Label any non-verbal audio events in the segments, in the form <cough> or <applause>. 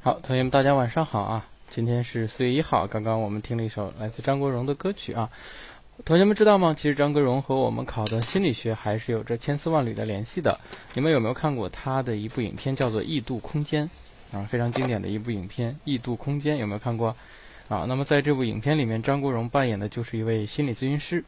好，同学们，大家晚上好啊！今天是四月一号，刚刚我们听了一首来自张国荣的歌曲啊。同学们知道吗？其实张国荣和我们考的心理学还是有着千丝万缕的联系的。你们有没有看过他的一部影片，叫做《异度空间》啊？非常经典的一部影片，《异度空间》有没有看过？啊，那么在这部影片里面，张国荣扮演的就是一位心理咨询师。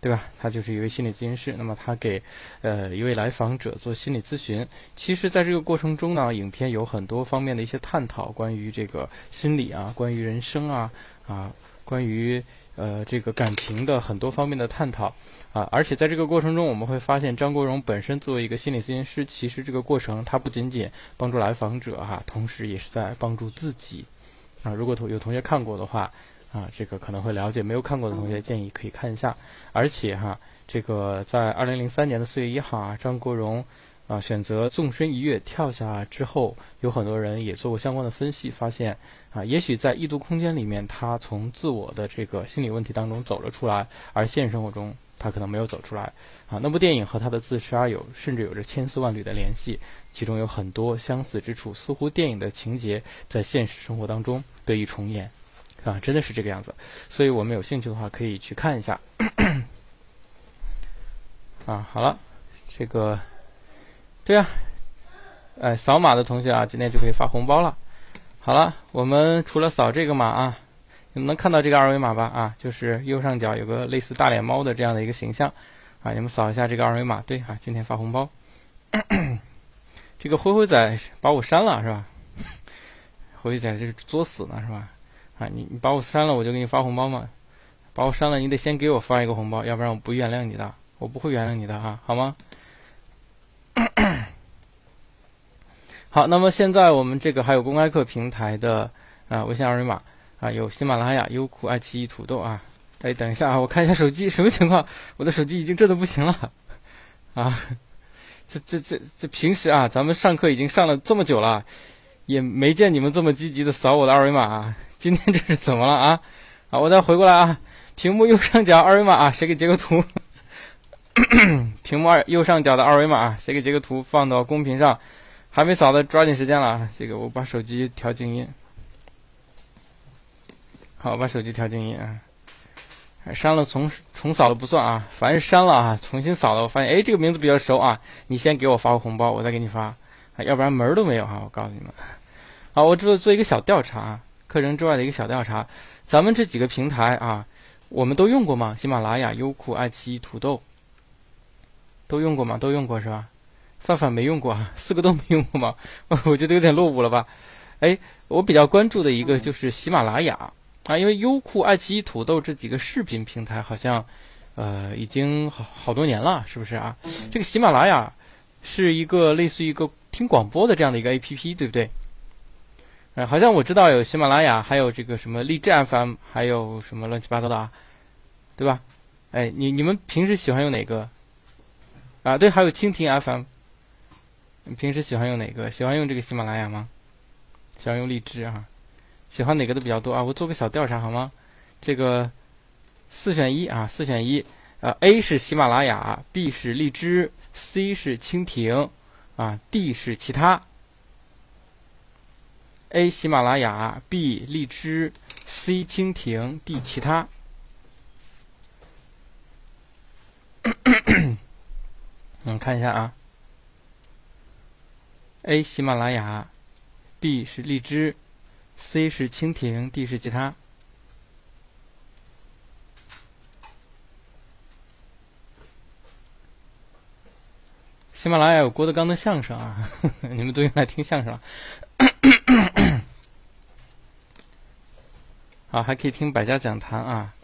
对吧？他就是一位心理咨询师。那么他给呃一位来访者做心理咨询。其实，在这个过程中呢，影片有很多方面的一些探讨，关于这个心理啊，关于人生啊，啊，关于呃这个感情的很多方面的探讨啊。而且在这个过程中，我们会发现张国荣本身作为一个心理咨询师，其实这个过程他不仅仅帮助来访者哈，同时也是在帮助自己啊。如果同有同学看过的话。啊，这个可能会了解，没有看过的同学建议可以看一下。而且哈，这个在二零零三年的四月一号啊，张国荣啊选择纵身一跃跳下之后，有很多人也做过相关的分析，发现啊，也许在异度空间里面，他从自我的这个心理问题当中走了出来，而现实生活中他可能没有走出来。啊，那部电影和他的自杀有甚至有着千丝万缕的联系，其中有很多相似之处，似乎电影的情节在现实生活当中得以重演。啊，真的是这个样子，所以我们有兴趣的话可以去看一下。啊，好了，这个，对啊，哎，扫码的同学啊，今天就可以发红包了。好了，我们除了扫这个码啊，你们能看到这个二维码吧？啊，就是右上角有个类似大脸猫的这样的一个形象啊，你们扫一下这个二维码。对啊，今天发红包。<coughs> 这个灰灰仔把我删了是吧？<laughs> 灰灰仔这是作死呢是吧？啊，你你把我删了，我就给你发红包嘛。把我删了，你得先给我发一个红包，要不然我不原谅你的，我不会原谅你的哈，好吗？<coughs> 好，那么现在我们这个还有公开课平台的啊微信二维码啊，有喜马拉雅、优酷、爱奇艺、土豆啊。哎，等一下啊，我看一下手机，什么情况？我的手机已经震的不行了啊！这这这这平时啊，咱们上课已经上了这么久了，也没见你们这么积极的扫我的二维码。啊。今天这是怎么了啊？好，我再回过来啊。屏幕右上角二维码啊，谁给截个图？<clears throat> 屏幕二右上角的二维码，啊谁给截个图放到公屏上？还没扫的抓紧时间了啊！这个我把手机调静音。好，把手机调静音啊。删了重重扫了不算啊，凡是删了啊，重新扫了，我发现哎这个名字比较熟啊，你先给我发个红包，我再给你发，要不然门都没有哈！我告诉你们。好，我这做一个小调查。课程之外的一个小调查，咱们这几个平台啊，我们都用过吗？喜马拉雅、优酷、爱奇艺、土豆，都用过吗？都用过是吧？范范没用过啊，四个都没用过吗？<laughs> 我觉得有点落伍了吧？哎，我比较关注的一个就是喜马拉雅啊，因为优酷、爱奇艺、土豆这几个视频平台好像，呃，已经好好多年了，是不是啊？这个喜马拉雅是一个类似于一个听广播的这样的一个 APP，对不对？好像我知道有喜马拉雅，还有这个什么荔枝 FM，还有什么乱七八糟的啊，对吧？哎，你你们平时喜欢用哪个？啊，对，还有蜻蜓 FM。你平时喜欢用哪个？喜欢用这个喜马拉雅吗？喜欢用荔枝啊？喜欢哪个的比较多啊？我做个小调查好吗？这个四选一啊，四选一。呃，A 是喜马拉雅，B 是荔枝，C 是蜻蜓，啊，D 是其他。A 喜马拉雅，B 荔枝，C 蜻蜓，D 其他。我 <coughs> 们，看一下啊。A 喜马拉雅，B 是荔枝，C 是蜻蜓，D 是其他。喜马拉雅有郭德纲的相声啊，<laughs> 你们都用来听相声了。<coughs> 好，还可以听百家讲坛啊！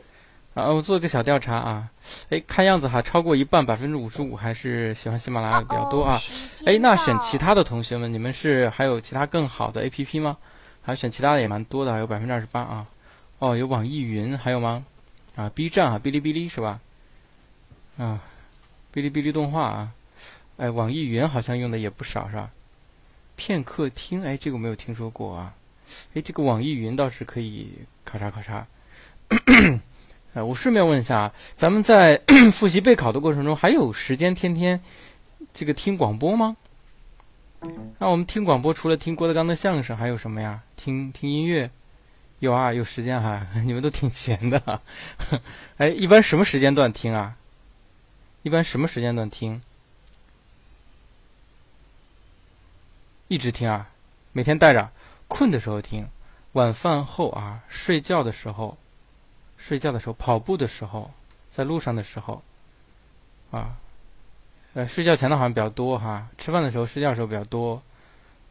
啊，我做个小调查啊！哎，看样子哈，超过一半，百分之五十五还是喜欢喜马拉雅比较多啊！哎，那选其他的同学们，你们是还有其他更好的 APP 吗？还选其他的也蛮多的，有百分之二十八啊！哦，有网易云，还有吗？啊，B 站啊，哔哩哔哩是吧？啊，哔哩哔哩动画啊！哎，网易云好像用的也不少是吧？片刻听，哎，这个我没有听说过啊！哎，这个网易云倒是可以。考察考察，哎，我顺便问一下啊，咱们在 <clears throat> 复习备考的过程中，还有时间天天这个听广播吗？那我们听广播除了听郭德纲的相声，还有什么呀？听听音乐，有啊，有时间哈，<laughs> 你们都挺闲的。<laughs> 哎，一般什么时间段听啊？一般什么时间段听？一直听啊，每天带着，困的时候听，晚饭后啊，睡觉的时候，睡觉的时候，跑步的时候，在路上的时候，啊。呃，睡觉前的好像比较多哈，吃饭的时候、睡觉的时候比较多，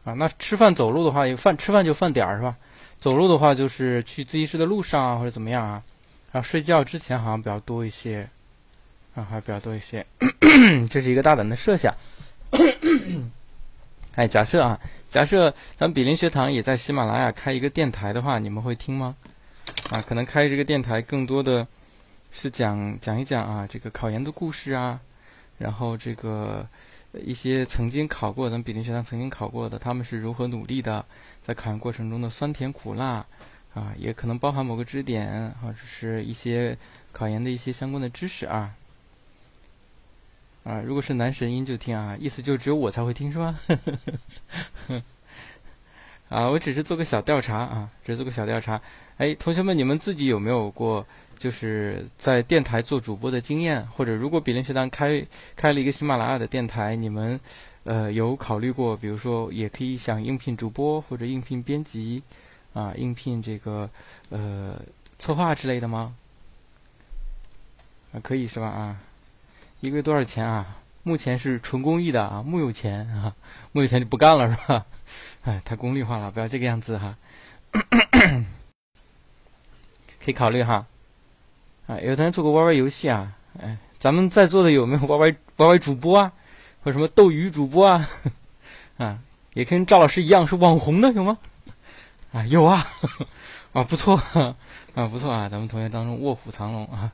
啊，那吃饭走路的话，有饭吃饭就饭点儿是吧？走路的话就是去自习室的路上啊，或者怎么样啊？然后睡觉之前好像比较多一些，啊，还比较多一些，<coughs> 这是一个大胆的设想。哎，假设啊，假设咱们比邻学堂也在喜马拉雅开一个电台的话，你们会听吗？啊，可能开这个电台更多的是讲讲一讲啊，这个考研的故事啊。然后这个一些曾经考过，咱们比邻学堂曾经考过的，他们是如何努力的，在考研过程中的酸甜苦辣，啊，也可能包含某个知识点，或者是一些考研的一些相关的知识啊。啊，如果是男神音就听啊，意思就只有我才会听是吧？<laughs> 啊，我只是做个小调查啊，只是做个小调查。哎，同学们，你们自己有没有过？就是在电台做主播的经验，或者如果比邻学堂开开了一个喜马拉雅的电台，你们呃有考虑过，比如说也可以想应聘主播或者应聘编辑啊，应聘这个呃策划之类的吗？啊，可以是吧？啊，一个月多少钱啊？目前是纯公益的啊，木有钱啊，<laughs> 木有钱就不干了是吧？<laughs> 哎，太功利化了，不要这个样子哈。<coughs> 可以考虑哈。啊，有的人做过 YY 游戏啊，哎，咱们在座的有没有 YY YY <laughs> 主播啊，或者什么斗鱼主播啊？啊，也跟赵老师一样是网红的有吗？啊，有啊，啊，不错，啊，不错啊，咱们同学当中卧虎藏龙啊。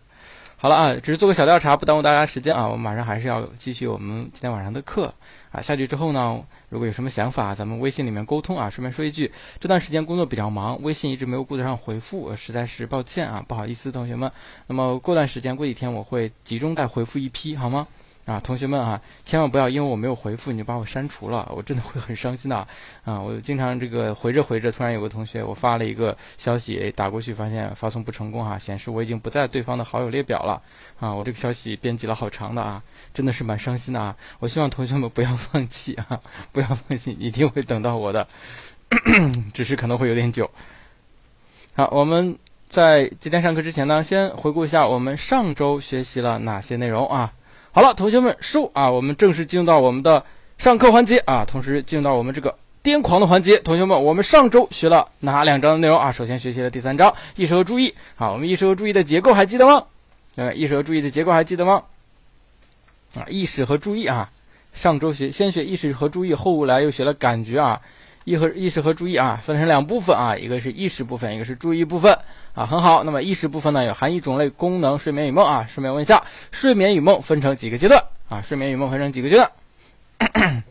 好了啊，只是做个小调查，不耽误大家时间啊。我们马上还是要继续我们今天晚上的课啊。下去之后呢，如果有什么想法，咱们微信里面沟通啊。顺便说一句，这段时间工作比较忙，微信一直没有顾得上回复，实在是抱歉啊，不好意思，同学们。那么过段时间，过几天我会集中再回复一批，好吗？啊，同学们啊，千万不要因为我没有回复你就把我删除了，我真的会很伤心的啊！我经常这个回着回着，突然有个同学我发了一个消息打过去，发现发送不成功哈，显示我已经不在对方的好友列表了啊！我这个消息编辑了好长的啊，真的是蛮伤心的啊！我希望同学们不要放弃啊，不要放弃，一定会等到我的，只是可能会有点久。好，我们在今天上课之前呢，先回顾一下我们上周学习了哪些内容啊？好了，同学们，收啊！我们正式进入到我们的上课环节啊，同时进入到我们这个癫狂的环节。同学们，我们上周学了哪两章的内容啊？首先学习了第三章意识和注意。好，我们意识和注意的结构还记得吗？呃，意识和注意的结构还记得吗？啊，意识和注意啊，上周学先学意识和注意，后来又学了感觉啊。意和意识和注意啊，分成两部分啊，一个是意识部分，一个是注意部分啊，很好。那么意识部分呢，有含义、种类、功能、睡眠与梦啊。顺便问一下，睡眠与梦分成几个阶段啊？睡眠与梦分成几个阶段？<coughs>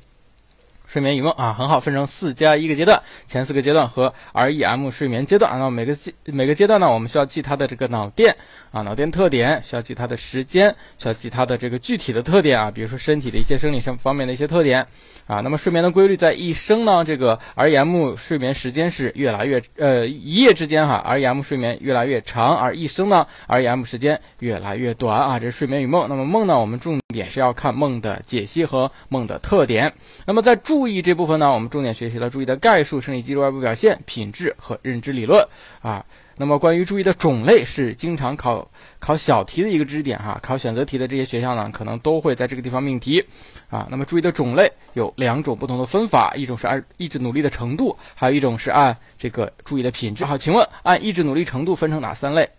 睡眠与梦啊，很好，分成四加一个阶段，前四个阶段和 REM 睡眠阶段。那每个阶每个阶段呢，我们需要记它的这个脑电啊，脑电特点，需要记它的时间，需要记它的这个具体的特点啊，比如说身体的一些生理上方面的一些特点啊。那么睡眠的规律在一生呢，这个 REM 睡眠时间是越来越呃一夜之间哈，REM 睡眠越来越长，而一生呢，REM 时间越来越短啊。这是睡眠与梦。那么梦呢，我们重点是要看梦的解析和梦的特点。那么在注意这部分呢，我们重点学习了注意的概述、生理机制、外部表现、品质和认知理论啊。那么关于注意的种类是经常考考小题的一个知识点哈，考选择题的这些学校呢，可能都会在这个地方命题啊。那么注意的种类有两种不同的分法，一种是按意志努力的程度，还有一种是按这个注意的品质。好，请问按意志努力程度分成哪三类？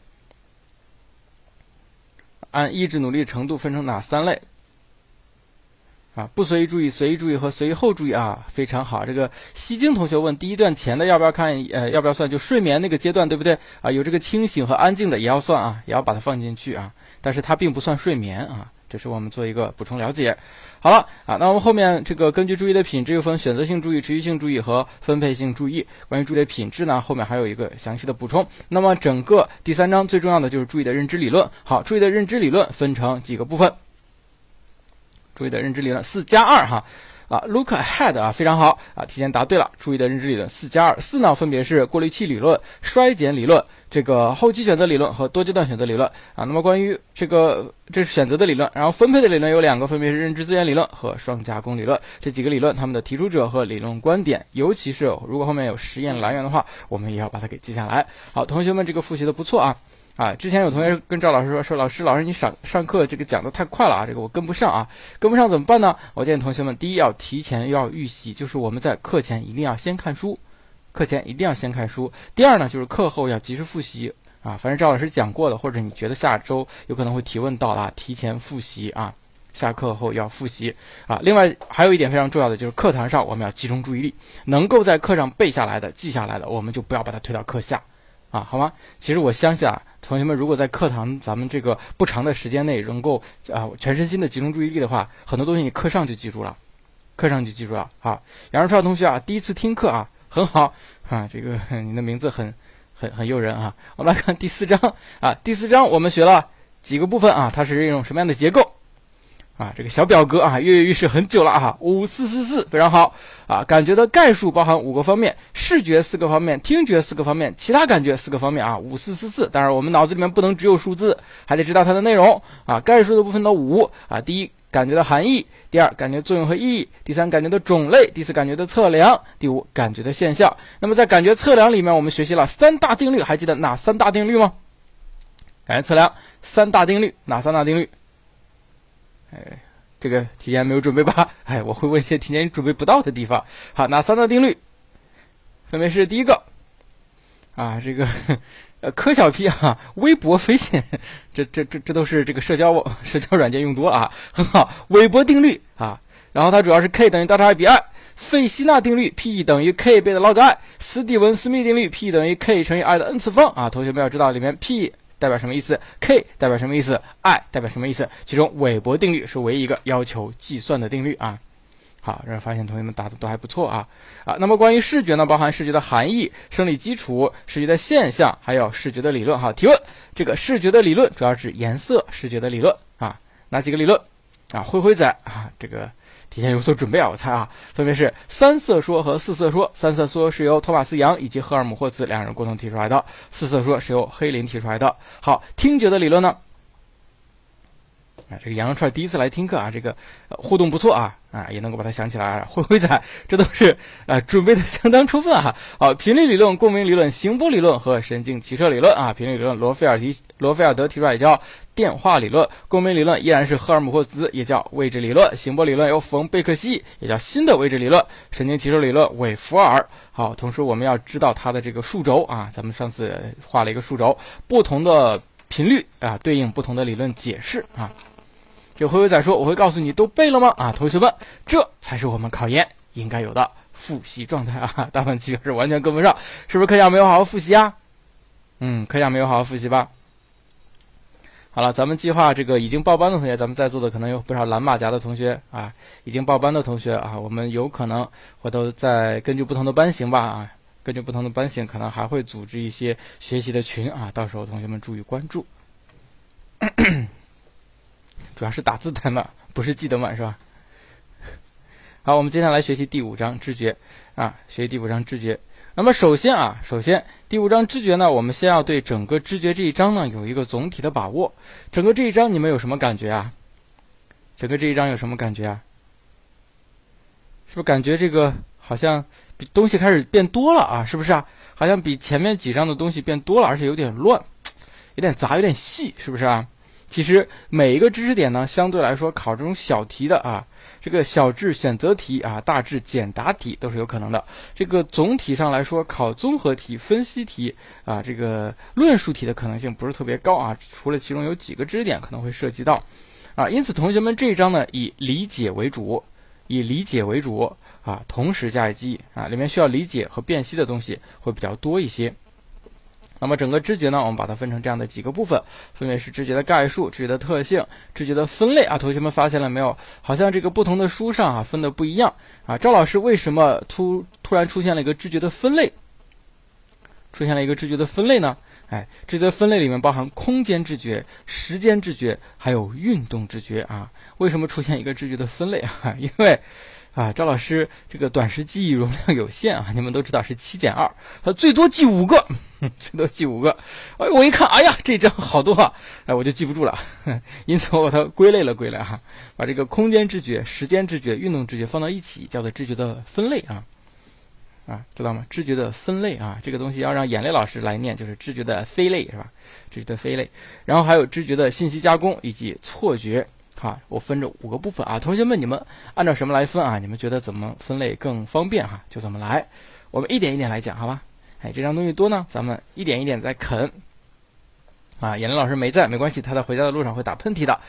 按意志努力程度分成哪三类？啊，不随意注意、随意注意和随意后注意啊，非常好。这个西京同学问，第一段前的要不要看？呃，要不要算？就睡眠那个阶段，对不对？啊，有这个清醒和安静的也要算啊，也要把它放进去啊。但是它并不算睡眠啊，这是我们做一个补充了解。好了啊，那我们后面这个根据注意的品质又分选择性注意、持续性注意和分配性注意。关于注意的品质呢，后面还有一个详细的补充。那么整个第三章最重要的就是注意的认知理论。好，注意的认知理论分成几个部分。注意的认知理论四加二哈，啊，look ahead 啊，非常好啊，提前答对了。注意的认知理论四加二，四呢分别是过滤器理论、衰减理论、这个后期选择理论和多阶段选择理论啊。那么关于这个这是选择的理论，然后分配的理论有两个，分别是认知资源理论和双加工理论。这几个理论，他们的提出者和理论观点，尤其是如果后面有实验来源的话，我们也要把它给记下来。好，同学们，这个复习的不错啊。啊，之前有同学跟赵老师说，说老师，老师你上上课这个讲的太快了啊，这个我跟不上啊，跟不上怎么办呢？我建议同学们，第一要提前要预习，就是我们在课前一定要先看书，课前一定要先看书。第二呢，就是课后要及时复习啊，反正赵老师讲过的，或者你觉得下周有可能会提问到了，提前复习啊，下课后要复习啊。另外还有一点非常重要的就是课堂上我们要集中注意力，能够在课上背下来的、记下来的，我们就不要把它推到课下。啊，好吗？其实我相信啊，同学们如果在课堂咱们这个不长的时间内，能够啊全身心的集中注意力的话，很多东西你课上就记住了，课上就记住了。好，杨超同学啊，第一次听课啊，很好啊，这个你的名字很很很诱人啊。我们来看第四章啊，第四章我们学了几个部分啊，它是一种什么样的结构？啊，这个小表格啊，跃跃欲试很久了啊，五四四四非常好啊。感觉的概述包含五个方面：视觉四个方面，听觉四个方面，其他感觉四个方面啊。五四四四，当然我们脑子里面不能只有数字，还得知道它的内容啊。概述的部分的五啊，第一感觉的含义，第二感觉作用和意义，第三感觉的种类，第四感觉的测量，第五感觉的现象。那么在感觉测量里面，我们学习了三大定律，还记得哪三大定律吗？感觉测量三大定律，哪三大定律？哎，这个提前没有准备吧？哎，我会问一些提前准备不到的地方。好，哪三大定律？分别是第一个，啊，这个呃，科小 P 啊，微博飞信，这这这这都是这个社交社交软件用多了啊，很好。韦伯定律啊，然后它主要是 K 等于 delta I 比 I，费希纳定律 P 等于 K 倍的 log I，斯蒂文斯密定律 P 等于 K 乘以 I 的 n 次方啊。同学们要知道里面 P。代表什么意思？K 代表什么意思？I 代表什么意思？其中韦伯定律是唯一一个要求计算的定律啊。好，让发现同学们答的都还不错啊啊。那么关于视觉呢，包含视觉的含义、生理基础、视觉的现象，还有视觉的理论。哈，提问：这个视觉的理论主要指颜色视觉的理论啊？哪几个理论啊？灰灰仔啊，这个。提前有所准备啊！我猜啊，分别是三色说和四色说。三色说是由托马斯杨以及赫尔姆霍兹两人共同提出来的，四色说是由黑林提出来的。好，听觉的理论呢？啊，这个羊肉串第一次来听课啊，这个互动不错啊。啊，也能够把它想起来，灰灰仔，这都是啊准备的相当充分哈。好，频率理论、共鸣理论、行波理论和神经骑射理论啊。频率理论，罗菲尔提罗菲尔德提出来叫电话理论；共鸣理论依然是赫尔姆霍兹，也叫位置理论；行波理论由冯贝克西，也叫新的位置理论；神经骑射理论韦弗尔。好，同时我们要知道它的这个数轴啊，咱们上次画了一个数轴，不同的频率啊对应不同的理论解释啊。这灰灰仔说：“我会告诉你，都背了吗？啊，同学们，这才是我们考研应该有的复习状态啊！大部分表示完全跟不上，是不是课下没有好好复习啊？嗯，课下没有好好复习吧？好了，咱们计划这个已经报班的同学，咱们在座的可能有不少蓝马甲的同学啊，已经报班的同学啊，我们有可能回头再根据不同的班型吧啊，根据不同的班型，可能还会组织一些学习的群啊，到时候同学们注意关注。”主要是打字太慢，不是记得慢是吧？好，我们接下来学习第五章知觉啊，学习第五章知觉。那么首先啊，首先第五章知觉呢，我们先要对整个知觉这一章呢有一个总体的把握。整个这一章你们有什么感觉啊？整个这一章有什么感觉啊？是不是感觉这个好像比东西开始变多了啊？是不是啊？好像比前面几章的东西变多了，而且有点乱，有点杂，有点细，是不是啊？其实每一个知识点呢，相对来说考这种小题的啊，这个小智选择题啊，大致简答题都是有可能的。这个总体上来说，考综合题、分析题啊，这个论述题的可能性不是特别高啊。除了其中有几个知识点可能会涉及到啊，因此同学们这一章呢，以理解为主，以理解为主啊，同时加以记忆啊，里面需要理解和辨析的东西会比较多一些。那么整个知觉呢，我们把它分成这样的几个部分，分别是知觉的概述、知觉的特性、知觉的分类啊。同学们发现了没有？好像这个不同的书上啊分的不一样啊。赵老师为什么突突然出现了一个知觉的分类？出现了一个知觉的分类呢？哎，知觉分类里面包含空间知觉、时间知觉，还有运动知觉啊。为什么出现一个知觉的分类啊？因为啊，赵老师这个短时记忆容量有限啊，你们都知道是七减二，他最多记五个，<laughs> 最多记五个。哎，我一看，哎呀，这张好多啊，哎，我就记不住了，<laughs> 因此我把它归类了归类哈，把这个空间知觉、时间知觉、运动知觉放到一起，叫做知觉的分类啊。啊，知道吗？知觉的分类啊，这个东西要让眼泪老师来念，就是知觉的非类是吧？知觉的非类，然后还有知觉的信息加工以及错觉。哈，我分着五个部分啊，同学们，你们按照什么来分啊？你们觉得怎么分类更方便哈？就怎么来，我们一点一点来讲，好吧？哎，这张东西多呢，咱们一点一点再啃。啊，眼泪老师没在，没关系，他在回家的路上会打喷嚏的。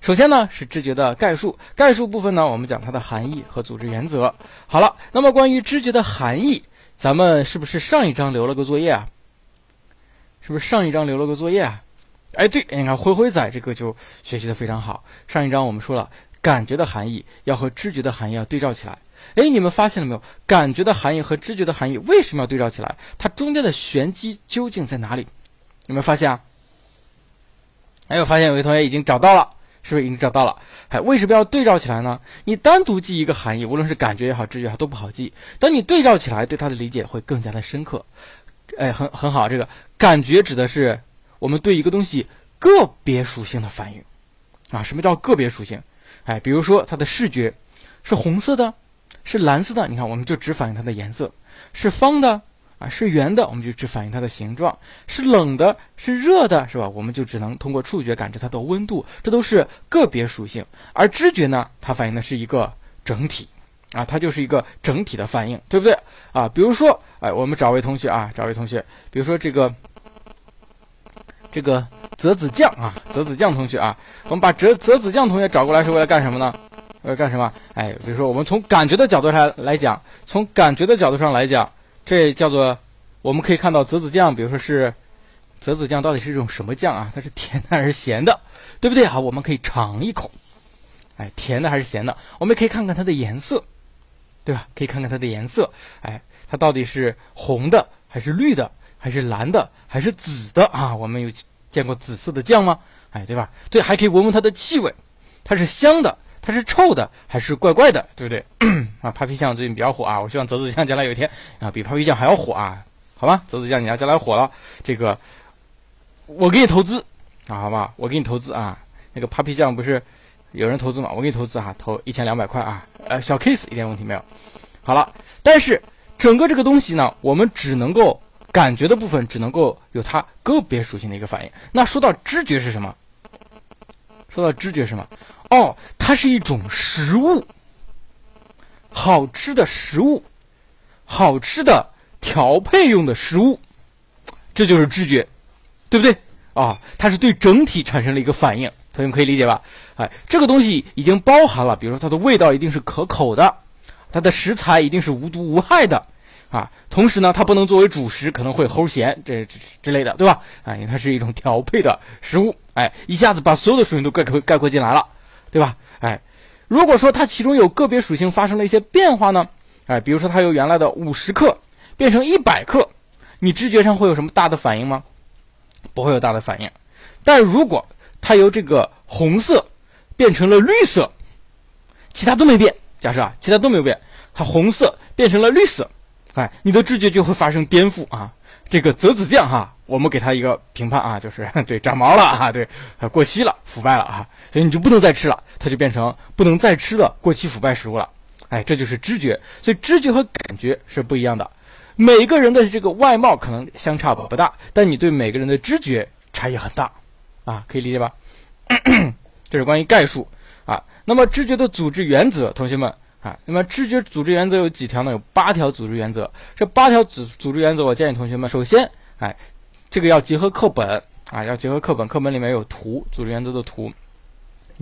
首先呢是知觉的概述，概述部分呢我们讲它的含义和组织原则。好了，那么关于知觉的含义，咱们是不是上一章留了个作业啊？是不是上一章留了个作业啊？哎，对，你看灰灰仔这个就学习的非常好。上一章我们说了，感觉的含义要和知觉的含义要对照起来。哎，你们发现了没有？感觉的含义和知觉的含义为什么要对照起来？它中间的玄机究竟在哪里？有没有发现啊？哎，我发现有位同学已经找到了。是不是已经找到了？哎，为什么要对照起来呢？你单独记一个含义，无论是感觉也好，知觉也好，都不好记。当你对照起来，对它的理解会更加的深刻。哎，很很好。这个感觉指的是我们对一个东西个别属性的反应啊。什么叫个别属性？哎，比如说它的视觉是红色的，是蓝色的，你看我们就只反映它的颜色，是方的。啊，是圆的，我们就只反映它的形状；是冷的，是热的，是吧？我们就只能通过触觉感知它的温度。这都是个别属性，而知觉呢，它反映的是一个整体，啊，它就是一个整体的反应，对不对？啊，比如说，哎，我们找位同学啊，找位同学，比如说这个这个泽子酱啊，泽子酱同学啊，我们把泽泽子酱同学找过来是为了干什么呢？为了干什么？哎，比如说我们从感觉的角度上来讲，从感觉的角度上来讲。这叫做，我们可以看到泽子酱，比如说是泽子酱到底是一种什么酱啊？它是甜的还是咸的，对不对啊？我们可以尝一口，哎，甜的还是咸的？我们可以看看它的颜色，对吧？可以看看它的颜色，哎，它到底是红的还是绿的，还是蓝的还是紫的啊？我们有见过紫色的酱吗？哎，对吧？对，还可以闻闻它的气味，它是香的。它是臭的还是怪怪的，对不对？啊，Papi 酱最近比较火啊，我希望泽子酱将来有一天啊，比 Papi 酱还要火啊，好吧？泽子酱你要将来火了，这个我给你投资啊，好吧？我给你投资啊，那个 Papi 酱不是有人投资吗？我给你投资哈，投一千两百块啊，呃，小 case 一点问题没有。好了，但是整个这个东西呢，我们只能够感觉的部分只能够有它个别属性的一个反应。那说到知觉是什么？说到知觉是什么？哦，它是一种食物，好吃的食物，好吃的调配用的食物，这就是知觉，对不对？啊，它是对整体产生了一个反应，同学们可以理解吧？哎，这个东西已经包含了，比如说它的味道一定是可口的，它的食材一定是无毒无害的，啊，同时呢，它不能作为主食，可能会齁咸这之类的，对吧？啊，因为它是一种调配的食物，哎，一下子把所有的属性都概括概括进来了。对吧？哎，如果说它其中有个别属性发生了一些变化呢？哎，比如说它由原来的五十克变成一百克，你知觉上会有什么大的反应吗？不会有大的反应。但如果它由这个红色变成了绿色，其他都没变，假设啊，其他都没有变，它红色变成了绿色，哎，你的知觉就会发生颠覆啊。这个泽子酱哈。我们给它一个评判啊，就是 <laughs> 对长毛了啊，对，过期了，腐败了啊，所以你就不能再吃了，它就变成不能再吃的过期腐败食物了。哎，这就是知觉，所以知觉和感觉是不一样的。每个人的这个外貌可能相差不大，但你对每个人的知觉差异很大啊，可以理解吧？<coughs> 这是关于概述啊。那么知觉的组织原则，同学们啊，那么知觉组织原则有几条呢？有八条组织原则。这八条组组织原则，我建议同学们首先，哎。这个要结合课本啊，要结合课本，课本里面有图，组织原则的图，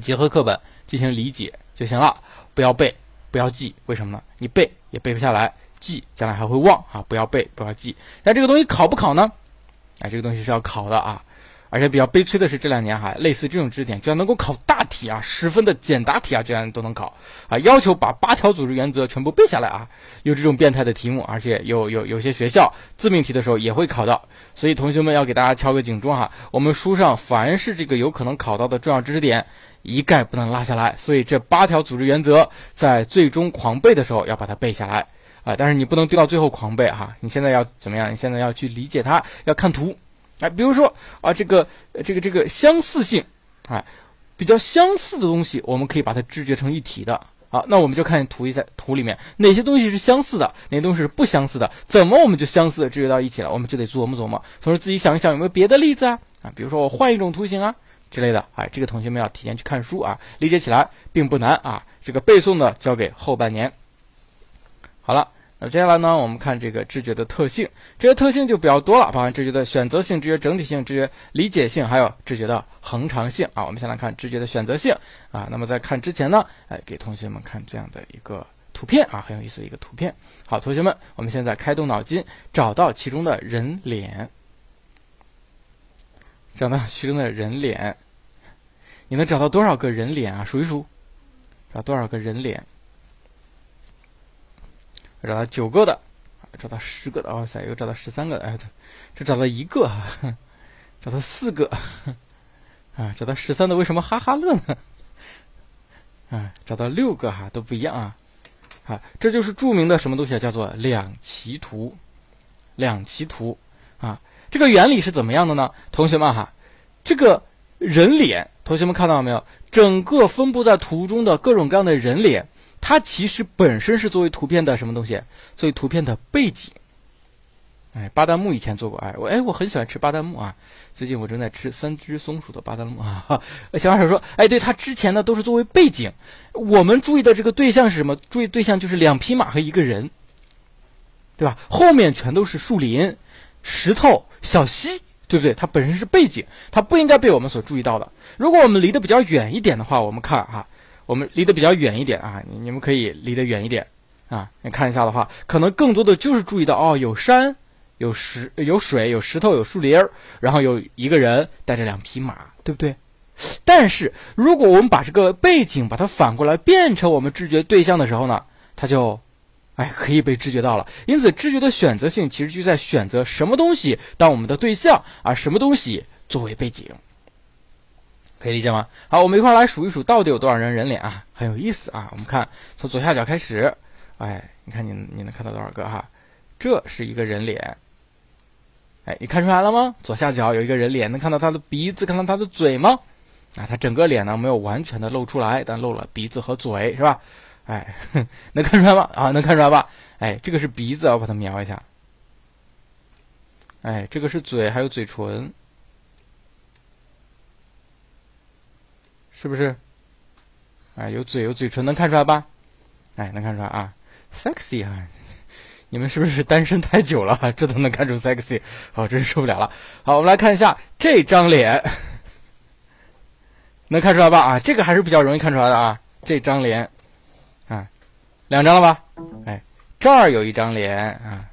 结合课本进行理解就行了，不要背，不要记，为什么呢？你背也背不下来，记将来还会忘啊！不要背，不要记。那这个东西考不考呢？哎，这个东西是要考的啊。而且比较悲催的是，这两年哈，类似这种知识点，居然能够考大题啊，十分的简答题啊，居然都能考啊！要求把八条组织原则全部背下来啊，有这种变态的题目，而且有有有些学校自命题的时候也会考到，所以同学们要给大家敲个警钟哈，我们书上凡是这个有可能考到的重要知识点，一概不能落下来。所以这八条组织原则在最终狂背的时候要把它背下来啊！但是你不能丢到最后狂背哈，你现在要怎么样？你现在要去理解它，要看图啊。比如说啊，这个这个这个相似性，哎，比较相似的东西，我们可以把它知觉成一体的。好，那我们就看图一下，图里面哪些东西是相似的，哪些东西是不相似的？怎么我们就相似的知觉到一起了？我们就得琢磨琢磨，同时自己想一想有没有别的例子啊？啊，比如说我换一种图形啊之类的。哎，这个同学们要提前去看书啊，理解起来并不难啊。这个背诵呢，交给后半年。好了。那接下来呢，我们看这个知觉的特性，这些特性就比较多了，包含知觉的选择性、知觉整体性、知觉理解性，还有知觉的恒常性啊。我们先来看知觉的选择性啊。那么在看之前呢，哎，给同学们看这样的一个图片啊，很有意思的一个图片。好，同学们，我们现在开动脑筋，找到其中的人脸，找到其中的人脸，你能找到多少个人脸啊？数一数，找多少个人脸？找到九个的，找到十个的，哇塞，又找到十三个的，哎，这找到一个，<laughs> 找到四个，<laughs> 啊，找到十三的，为什么哈哈乐呢？<laughs> 啊，找到六个哈，都不一样啊，啊，这就是著名的什么东西啊？叫做两齐图，两齐图啊，这个原理是怎么样的呢？同学们哈，这个人脸，同学们看到了没有？整个分布在图中的各种各样的人脸。它其实本身是作为图片的什么东西？作为图片的背景。哎，巴旦木以前做过，哎，我哎我很喜欢吃巴旦木啊。最近我正在吃三只松鼠的巴旦木啊。<laughs> 小老师说，哎，对，它之前呢都是作为背景。我们注意的这个对象是什么？注意对象就是两匹马和一个人，对吧？后面全都是树林、石头、小溪，对不对？它本身是背景，它不应该被我们所注意到的。如果我们离得比较远一点的话，我们看哈。我们离得比较远一点啊，你你们可以离得远一点啊。你看一下的话，可能更多的就是注意到哦，有山，有石，有水，有石头，有树林儿，然后有一个人带着两匹马，对不对？但是如果我们把这个背景把它反过来变成我们知觉对象的时候呢，它就，哎，可以被知觉到了。因此，知觉的选择性其实就在选择什么东西当我们的对象，而什么东西作为背景。可以理解吗？好，我们一块来数一数，到底有多少人人脸啊？很有意思啊！我们看从左下角开始，哎，你看你你能看到多少个哈？这是一个人脸，哎，你看出来了吗？左下角有一个人脸，能看到他的鼻子，看到他的嘴吗？啊，他整个脸呢没有完全的露出来，但露了鼻子和嘴，是吧？哎，<laughs> 能看出来吗？啊，能看出来吧？哎，这个是鼻子，我把它描一下。哎，这个是嘴，还有嘴唇。是不是？哎，有嘴有嘴唇，能看出来吧？哎，能看出来啊，sexy 啊！你们是不是单身太久了？这都能看出 sexy，哦，真是受不了了。好，我们来看一下这张脸，能看出来吧？啊，这个还是比较容易看出来的啊。这张脸，啊，两张了吧？哎，这儿有一张脸啊，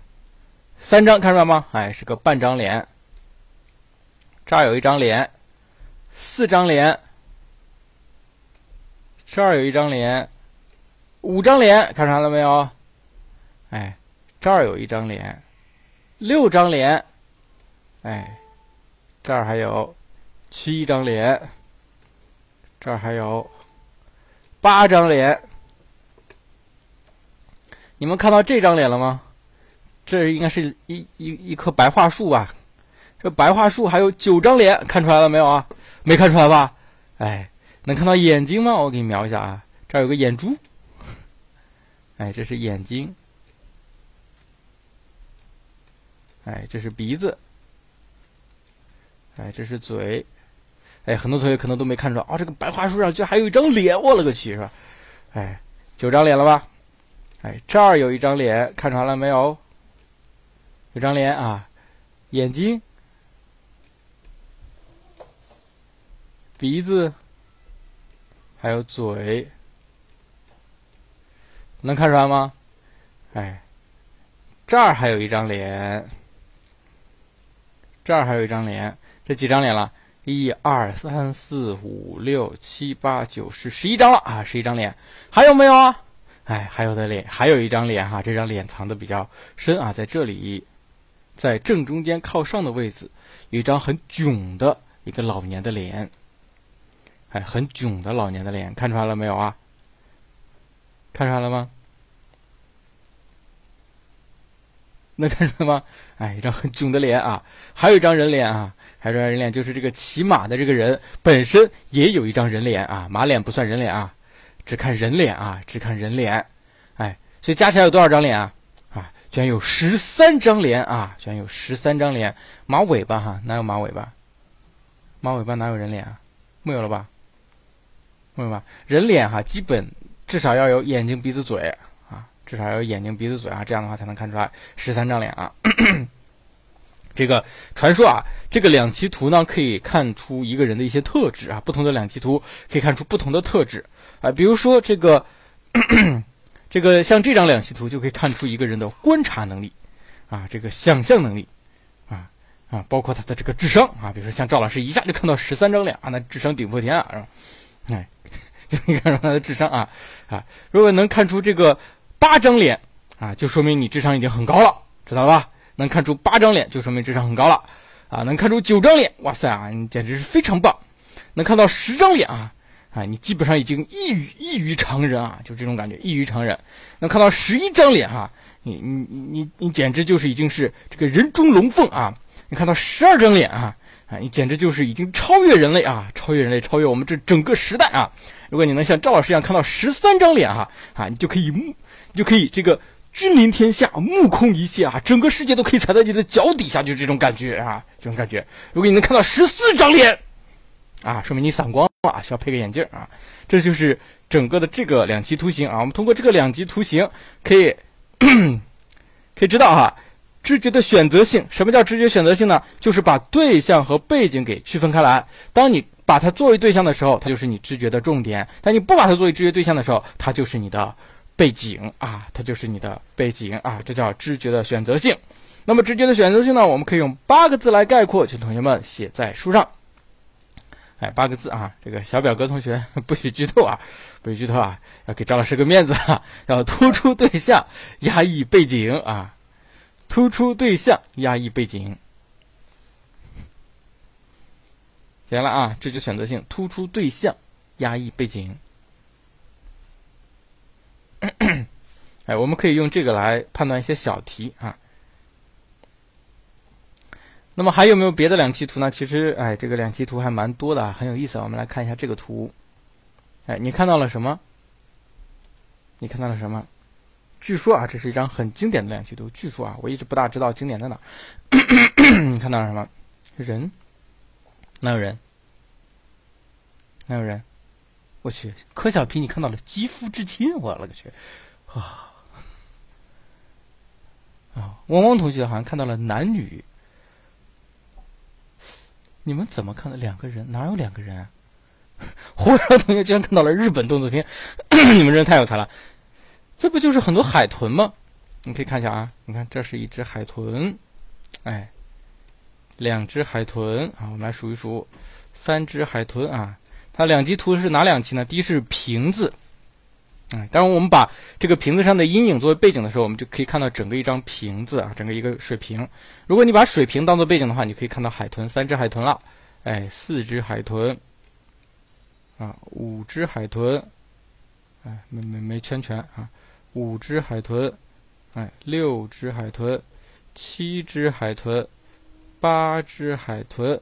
三张，看出来吗？哎，是个半张脸。这儿有一张脸，四张脸。这儿有一张脸，五张脸，看出来了没有？哎，这儿有一张脸，六张脸，哎，这儿还有七张脸，这儿还有八张脸。你们看到这张脸了吗？这应该是一一一棵白桦树吧？这白桦树还有九张脸，看出来了没有啊？没看出来吧？哎。能看到眼睛吗？我给你描一下啊，这儿有个眼珠，哎，这是眼睛，哎，这是鼻子，哎，这是嘴，哎，很多同学可能都没看出来，哦，这个白桦树上居然还有一张脸，我勒个去，是吧？哎，九张脸了吧？哎，这儿有一张脸，看出来了没有？有张脸啊，眼睛，鼻子。还有嘴，能看出来吗？哎，这儿还有一张脸，这儿还有一张脸，这几张脸了？一二三四五六七八九十，十一张了啊！十一张脸，还有没有啊？哎，还有的脸，还有一张脸哈，这张脸藏的比较深啊，在这里，在正中间靠上的位置，有一张很囧的一个老年的脸。哎，很囧的老年的脸，看出来了没有啊？看出来了吗？<laughs> 能看出来吗？哎，一张很囧的脸啊！还有一张人脸啊，还有一张人脸，就是这个骑马的这个人本身也有一张人脸啊，马脸不算人脸啊，只看人脸啊，只看人脸，哎，所以加起来有多少张脸啊？啊，居然有十三张脸啊，居然有十三张脸，马尾巴哈，哪有马尾巴？马尾巴哪有人脸啊？没有了吧？没有吧？人脸哈，基本至少要有眼睛、鼻子、嘴啊。至少要有眼睛、鼻子、嘴啊，这样的话才能看出来十三张脸啊。<coughs> 这个传说啊，这个两栖图呢可以看出一个人的一些特质啊，不同的两栖图可以看出不同的特质啊。比如说这个，<coughs> 这个像这张两栖图就可以看出一个人的观察能力啊，这个想象能力啊啊，包括他的这个智商啊。比如说像赵老师一下就看到十三张脸啊，那智商顶破天啊，是吧？哎，就可以看出他的智商啊啊。如果能看出这个。八张脸啊，就说明你智商已经很高了，知道了吧？能看出八张脸，就说明智商很高了啊！能看出九张脸，哇塞啊，你简直是非常棒！能看到十张脸啊，啊，你基本上已经异于异于常人啊，就这种感觉，异于常人。能看到十一张脸哈，你你你你你简直就是已经是这个人中龙凤啊！你看到十二张脸啊，你简直就是已经超越人类啊，超越人类，超越我们这整个时代啊！如果你能像赵老师一样看到十三张脸哈，啊，你就可以目，你。就可以这个君临天下，目空一切啊，整个世界都可以踩在你的脚底下，就这种感觉啊，这种感觉。如果你能看到十四张脸，啊，说明你散光了，需要配个眼镜啊。这就是整个的这个两极图形啊。我们通过这个两极图形可以 <clears throat> 可以知道哈，知觉的选择性。什么叫知觉选择性呢？就是把对象和背景给区分开来。当你把它作为对象的时候，它就是你知觉的重点；但你不把它作为知觉对象的时候，它就是你的。背景啊，它就是你的背景啊，这叫知觉的选择性。那么知觉的选择性呢，我们可以用八个字来概括，请同学们写在书上。哎，八个字啊，这个小表格同学 <laughs> 不许剧透啊，不许剧透啊，要给张老师个面子啊，要突出对象，压抑背景啊，突出对象，压抑背景。写了啊，这就选择性，突出对象，压抑背景。哎，我们可以用这个来判断一些小题啊。那么还有没有别的两栖图呢？其实，哎，这个两栖图还蛮多的，很有意思。我们来看一下这个图。哎，你看到了什么？你看到了什么？据说啊，这是一张很经典的两栖图。据说啊，我一直不大知道经典在哪。<clears throat> 你看到了什么？人？哪有人？哪有人？我去，柯小皮，你看到了肌肤之亲，我勒个去！啊啊，汪汪同学好像看到了男女，你们怎么看的？两个人哪有两个人？啊？<laughs> 胡少同学居然看到了日本动作片，你们真的太有才了！这不就是很多海豚吗？你可以看一下啊，你看这是一只海豚，哎，两只海豚啊，我们来数一数，三只海豚啊。它两级图是哪两期呢？第一是瓶子，嗯，当然我们把这个瓶子上的阴影作为背景的时候，我们就可以看到整个一张瓶子啊，整个一个水瓶。如果你把水瓶当做背景的话，你可以看到海豚，三只海豚了，哎，四只海豚，啊，五只海豚，哎，没没没圈全啊，五只海豚，哎，六只海豚，七只海豚，八只海豚，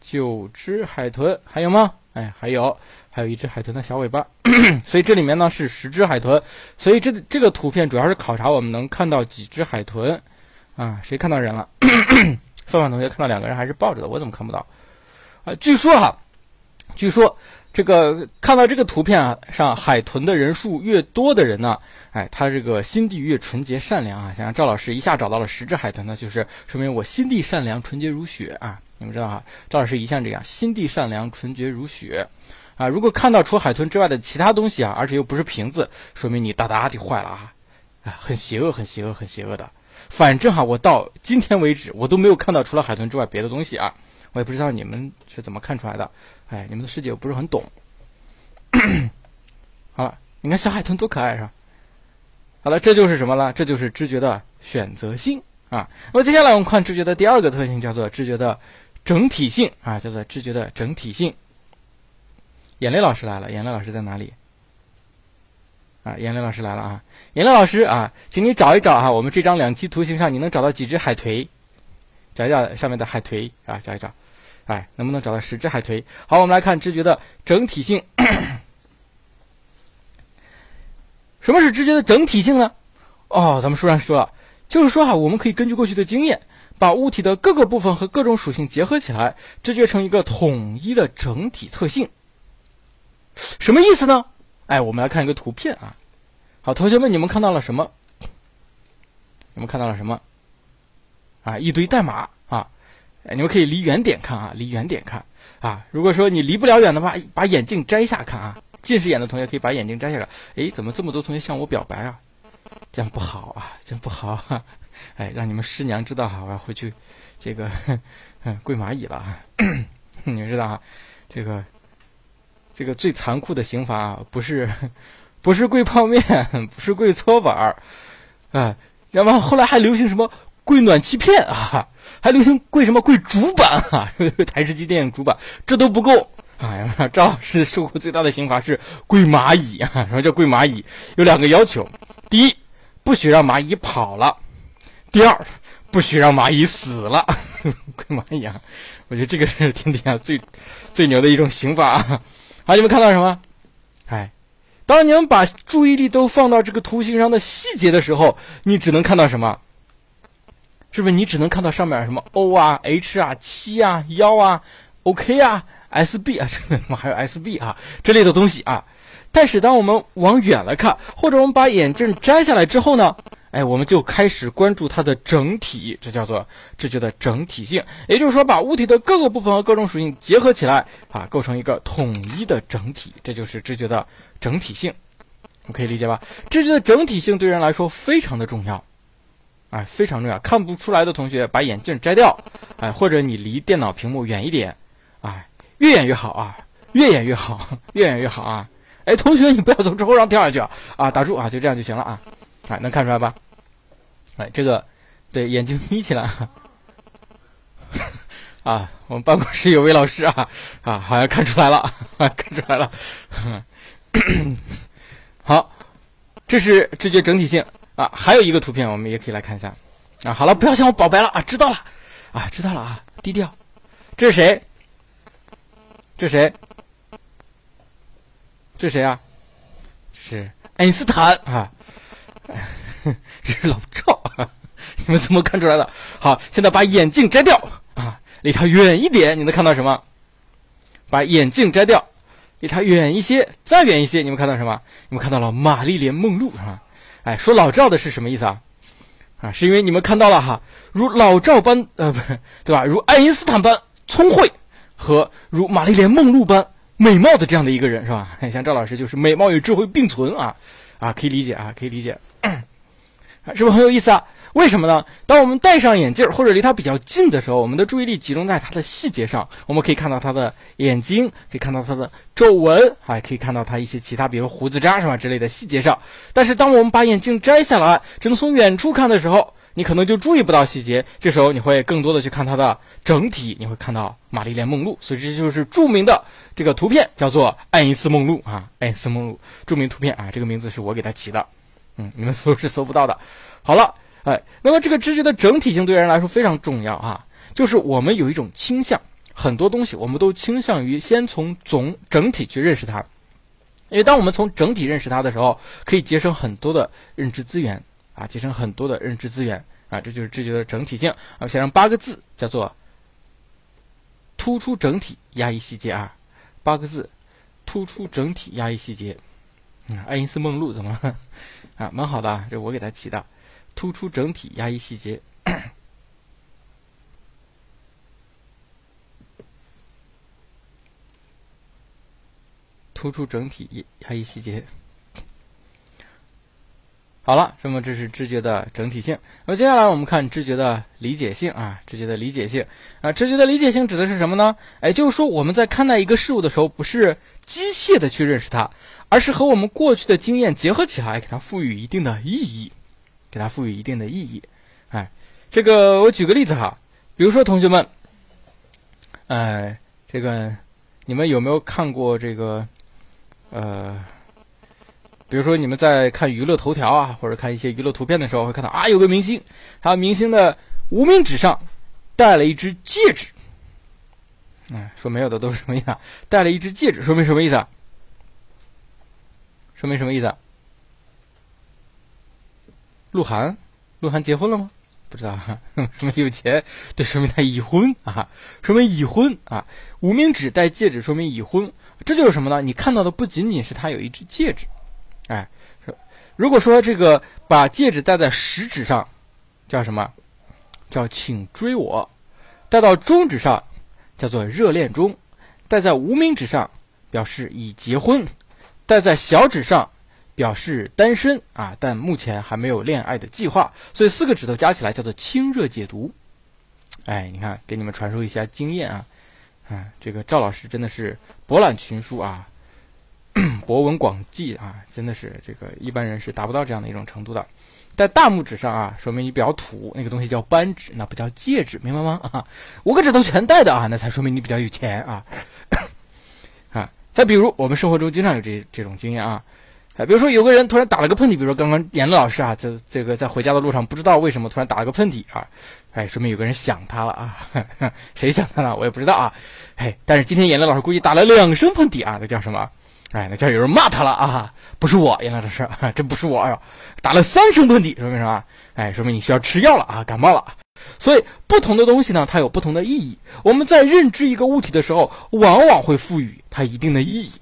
九只海豚，还有吗？哎，还有，还有一只海豚的小尾巴，<clears throat> 所以这里面呢是十只海豚，所以这这个图片主要是考察我们能看到几只海豚，啊，谁看到人了？<clears throat> 范范同学看到两个人还是抱着的，我怎么看不到？啊，据说哈，据说这个看到这个图片啊上海豚的人数越多的人呢，哎，他这个心地越纯洁善良啊，想让赵老师一下找到了十只海豚呢，就是说明我心地善良、纯洁如雪啊。你们知道哈，赵老师一向这样，心地善良，纯洁如雪，啊，如果看到除海豚之外的其他东西啊，而且又不是瓶子，说明你大大的坏了啊，啊，很邪恶，很邪恶，很邪恶的。反正哈，我到今天为止，我都没有看到除了海豚之外别的东西啊，我也不知道你们是怎么看出来的，哎，你们的世界我不是很懂。<clears throat> 好了，你看小海豚多可爱是吧？好了，这就是什么了？这就是知觉的选择性啊。那么接下来我们看知觉的第二个特性，叫做知觉的。整体性啊，叫做知觉的整体性。眼泪老师来了，眼泪老师在哪里？啊，眼泪老师来了啊！眼泪老师啊，请你找一找啊，我们这张两栖图形上你能找到几只海豚？找一找上面的海豚啊，找一找，哎，能不能找到十只海豚？好，我们来看知觉的整体性。<coughs> 什么是知觉的整体性呢？哦，咱们书上说了，就是说啊，我们可以根据过去的经验，把物体的各个部分和各种属性结合起来，知觉成一个统一的整体特性。什么意思呢？哎，我们来看一个图片啊。好，同学们，你们看到了什么？你们看到了什么？啊，一堆代码哎！你们可以离远点看啊，离远点看啊。如果说你离不了远的话，把眼镜摘下看啊。近视眼的同学可以把眼镜摘下来。哎，怎么这么多同学向我表白啊？这样不好啊，这样不好啊。哎，让你们师娘知道哈，我要回去这个 <laughs> 跪蚂蚁了啊。<clears throat> 你们知道哈，这个。这个最残酷的刑罚不是，不是跪泡面，不是跪搓板儿，啊，然后后来还流行什么跪暖气片啊，还流行跪什么跪主板啊，<laughs> 台式机电影主板，这都不够。哎呀，赵老师受过最大的刑罚是跪蚂蚁啊，什么叫跪蚂蚁？有两个要求：第一，不许让蚂蚁跑了；第二，不许让蚂蚁死了。<laughs> 跪蚂蚁啊，我觉得这个是天底下最最牛的一种刑罚。好，你们看到什么？哎，当你们把注意力都放到这个图形上的细节的时候，你只能看到什么？是不是你只能看到上面什么 O 啊、H 啊、七啊、幺啊、OK 啊、SB 啊，这他妈还有 SB 啊这类的东西啊？但是当我们往远了看，或者我们把眼镜摘下来之后呢？哎，我们就开始关注它的整体，这叫做知觉的整体性。也就是说，把物体的各个部分和各种属性结合起来啊，构成一个统一的整体，这就是知觉的整体性。我们可以理解吧？知觉的整体性对人来说非常的重要，哎，非常重要。看不出来的同学把眼镜摘掉，哎，或者你离电脑屏幕远一点，哎，越远越好啊，越远越好，<laughs> 越远越好啊。哎，同学，你不要从窗户上跳下去啊！啊，打住啊，就这样就行了啊。哎，能看出来吧？哎，这个，对，眼睛眯起来。<laughs> 啊，我们办公室有位老师啊，啊，好像看出来了，<laughs> 看出来了。<coughs> 好，这是知觉整体性啊。还有一个图片，我们也可以来看一下。啊，好了，不要向我表白了啊，知道了，啊，知道了啊，低调。这是谁？这是谁？这是谁啊？是爱因斯坦啊。这 <laughs> 是老赵！<laughs> 你们怎么看出来的？好，现在把眼镜摘掉啊，离他远一点，你能看到什么？把眼镜摘掉，离他远一些，再远一些，你们看到什么？你们看到了玛丽莲梦露是吧？哎，说老赵的是什么意思啊？啊，是因为你们看到了哈，如老赵般呃，不是对吧？如爱因斯坦般聪慧和如玛丽莲梦露般美貌的这样的一个人是吧？像赵老师就是美貌与智慧并存啊啊，可以理解啊，可以理解。是不是很有意思啊？为什么呢？当我们戴上眼镜或者离它比较近的时候，我们的注意力集中在它的细节上，我们可以看到它的眼睛，可以看到它的皱纹，还可以看到它一些其他，比如胡子渣什么之类的细节上。但是，当我们把眼镜摘下来，只能从远处看的时候，你可能就注意不到细节。这时候，你会更多的去看它的整体，你会看到玛丽莲梦露。所以，这就是著名的这个图片，叫做爱因斯梦露啊，爱因斯梦露著名图片啊，这个名字是我给它起的。嗯，你们搜是搜不到的。好了，哎，那么这个知觉的整体性对人来说非常重要啊。就是我们有一种倾向，很多东西我们都倾向于先从总整体去认识它，因为当我们从整体认识它的时候，可以节省很多的认知资源啊，节省很多的认知资源啊，这就是知觉的整体性啊。写上八个字，叫做突出整体，压抑细节啊。八个字，突出整体，压抑细节。嗯，爱因斯梦露怎么了？<laughs> 啊，蛮好的啊，这我给他起的，突出整体，压抑细节，<coughs> 突出整体，压抑细节。好了，那么这是知觉的整体性。那么接下来我们看知觉的理解性啊，知觉的理解性啊，知觉的理解性指的是什么呢？哎，就是说我们在看待一个事物的时候，不是机械的去认识它，而是和我们过去的经验结合起来，给它赋予一定的意义，给它赋予一定的意义。哎，这个我举个例子哈，比如说同学们，哎，这个你们有没有看过这个？呃，比如说你们在看娱乐头条啊，或者看一些娱乐图片的时候，会看到啊，有个明星，他明星的无名指上戴了一只戒指。哎，说没有的都是什么意思？戴了一只戒指，说明什么意思啊？说明什么意思啊？鹿晗，鹿晗结婚了吗？不知道，<laughs> 说明有钱，对，说明他已婚啊，说明已婚啊。无名指戴戒指，说明已婚。这就是什么呢？你看到的不仅仅是他有一只戒指，哎，如果说这个把戒指戴在食指上，叫什么？叫请追我；戴到中指上，叫做热恋中；戴在无名指上，表示已结婚；戴在小指上，表示单身啊，但目前还没有恋爱的计划。所以四个指头加起来叫做清热解毒。哎，你看，给你们传授一下经验啊。啊，这个赵老师真的是博览群书啊，<coughs> 博闻广记啊，真的是这个一般人是达不到这样的一种程度的。在大拇指上啊，说明你比较土，那个东西叫扳指，那不叫戒指，明白吗？啊，五个指头全戴的啊，那才说明你比较有钱啊。<coughs> 啊，再比如我们生活中经常有这这种经验啊，哎，比如说有个人突然打了个喷嚏，比如说刚刚严乐老师啊，这这个在回家的路上不知道为什么突然打了个喷嚏啊。哎，说明有个人想他了啊！<laughs> 谁想他了？我也不知道啊。哎，但是今天颜乐老师估计打了两声喷嚏啊，那叫什么？哎，那叫有人骂他了啊！不是我，严乐老师，<laughs> 这不是我呀！打了三声喷嚏，说明什么？哎，说明你需要吃药了啊，感冒了。所以不同的东西呢，它有不同的意义。我们在认知一个物体的时候，往往会赋予它一定的意义，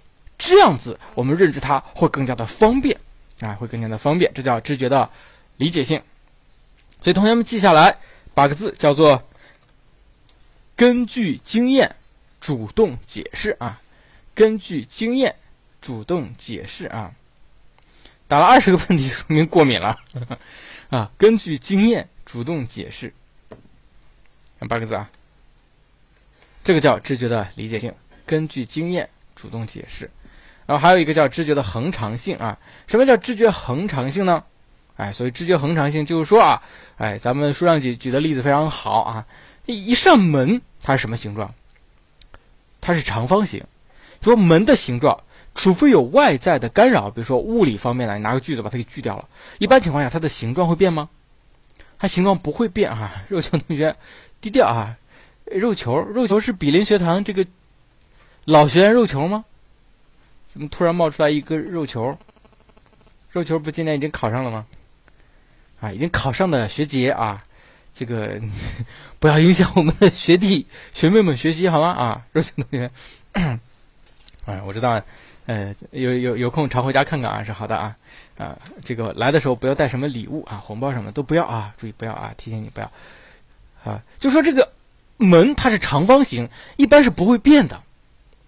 这样子我们认知它会更加的方便啊，会更加的方便。这叫知觉的理解性。所以同学们记下来。八个字叫做“根据经验主动解释”啊，根据经验主动解释啊，打了二十个喷嚏说明过敏了 <laughs> 啊，根据经验主动解释，看八个字啊，这个叫知觉的理解性，根据经验主动解释，然后还有一个叫知觉的恒常性啊，什么叫知觉恒常性呢？哎，所以知觉恒常性就是说啊，哎，咱们书上举举的例子非常好啊。一扇门它是什么形状？它是长方形。说门的形状，除非有外在的干扰，比如说物理方面的，你拿个锯子把它给锯掉了。一般情况下，它的形状会变吗？它形状不会变啊。肉球同学，低调啊。肉球，肉球是比邻学堂这个老学员肉球吗？怎么突然冒出来一个肉球？肉球不今年已经考上了吗？啊，已经考上的学姐啊，这个 <laughs> 不要影响我们的学弟学妹们学习好吗？啊，肉球同学，哎，我知道，呃，有有有空常回家看看啊，是好的啊，啊，这个来的时候不要带什么礼物啊，红包什么都不要啊，注意不要啊，提醒你不要，啊，就说这个门它是长方形，一般是不会变的，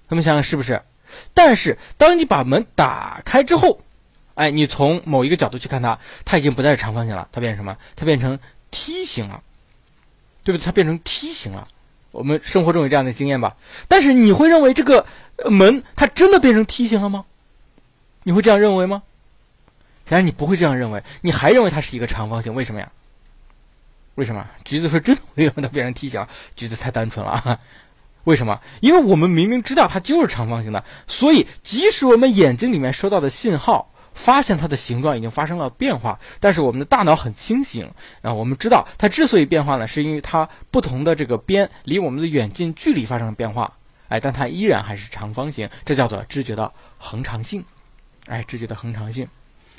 咱们想想是不是？但是当你把门打开之后。哎，你从某一个角度去看它，它已经不再是长方形了，它变成什么？它变成梯形了，对不对？它变成梯形了。我们生活中有这样的经验吧？但是你会认为这个门它真的变成梯形了吗？你会这样认为吗？然而你不会这样认为，你还认为它是一个长方形？为什么呀？为什么？橘子说真的会让它变成梯形？橘子太单纯了啊！为什么？因为我们明明知道它就是长方形的，所以即使我们眼睛里面收到的信号。发现它的形状已经发生了变化，但是我们的大脑很清醒啊，我们知道它之所以变化呢，是因为它不同的这个边离我们的远近距离发生了变化，哎，但它依然还是长方形，这叫做知觉的恒常性，哎，知觉的恒常性。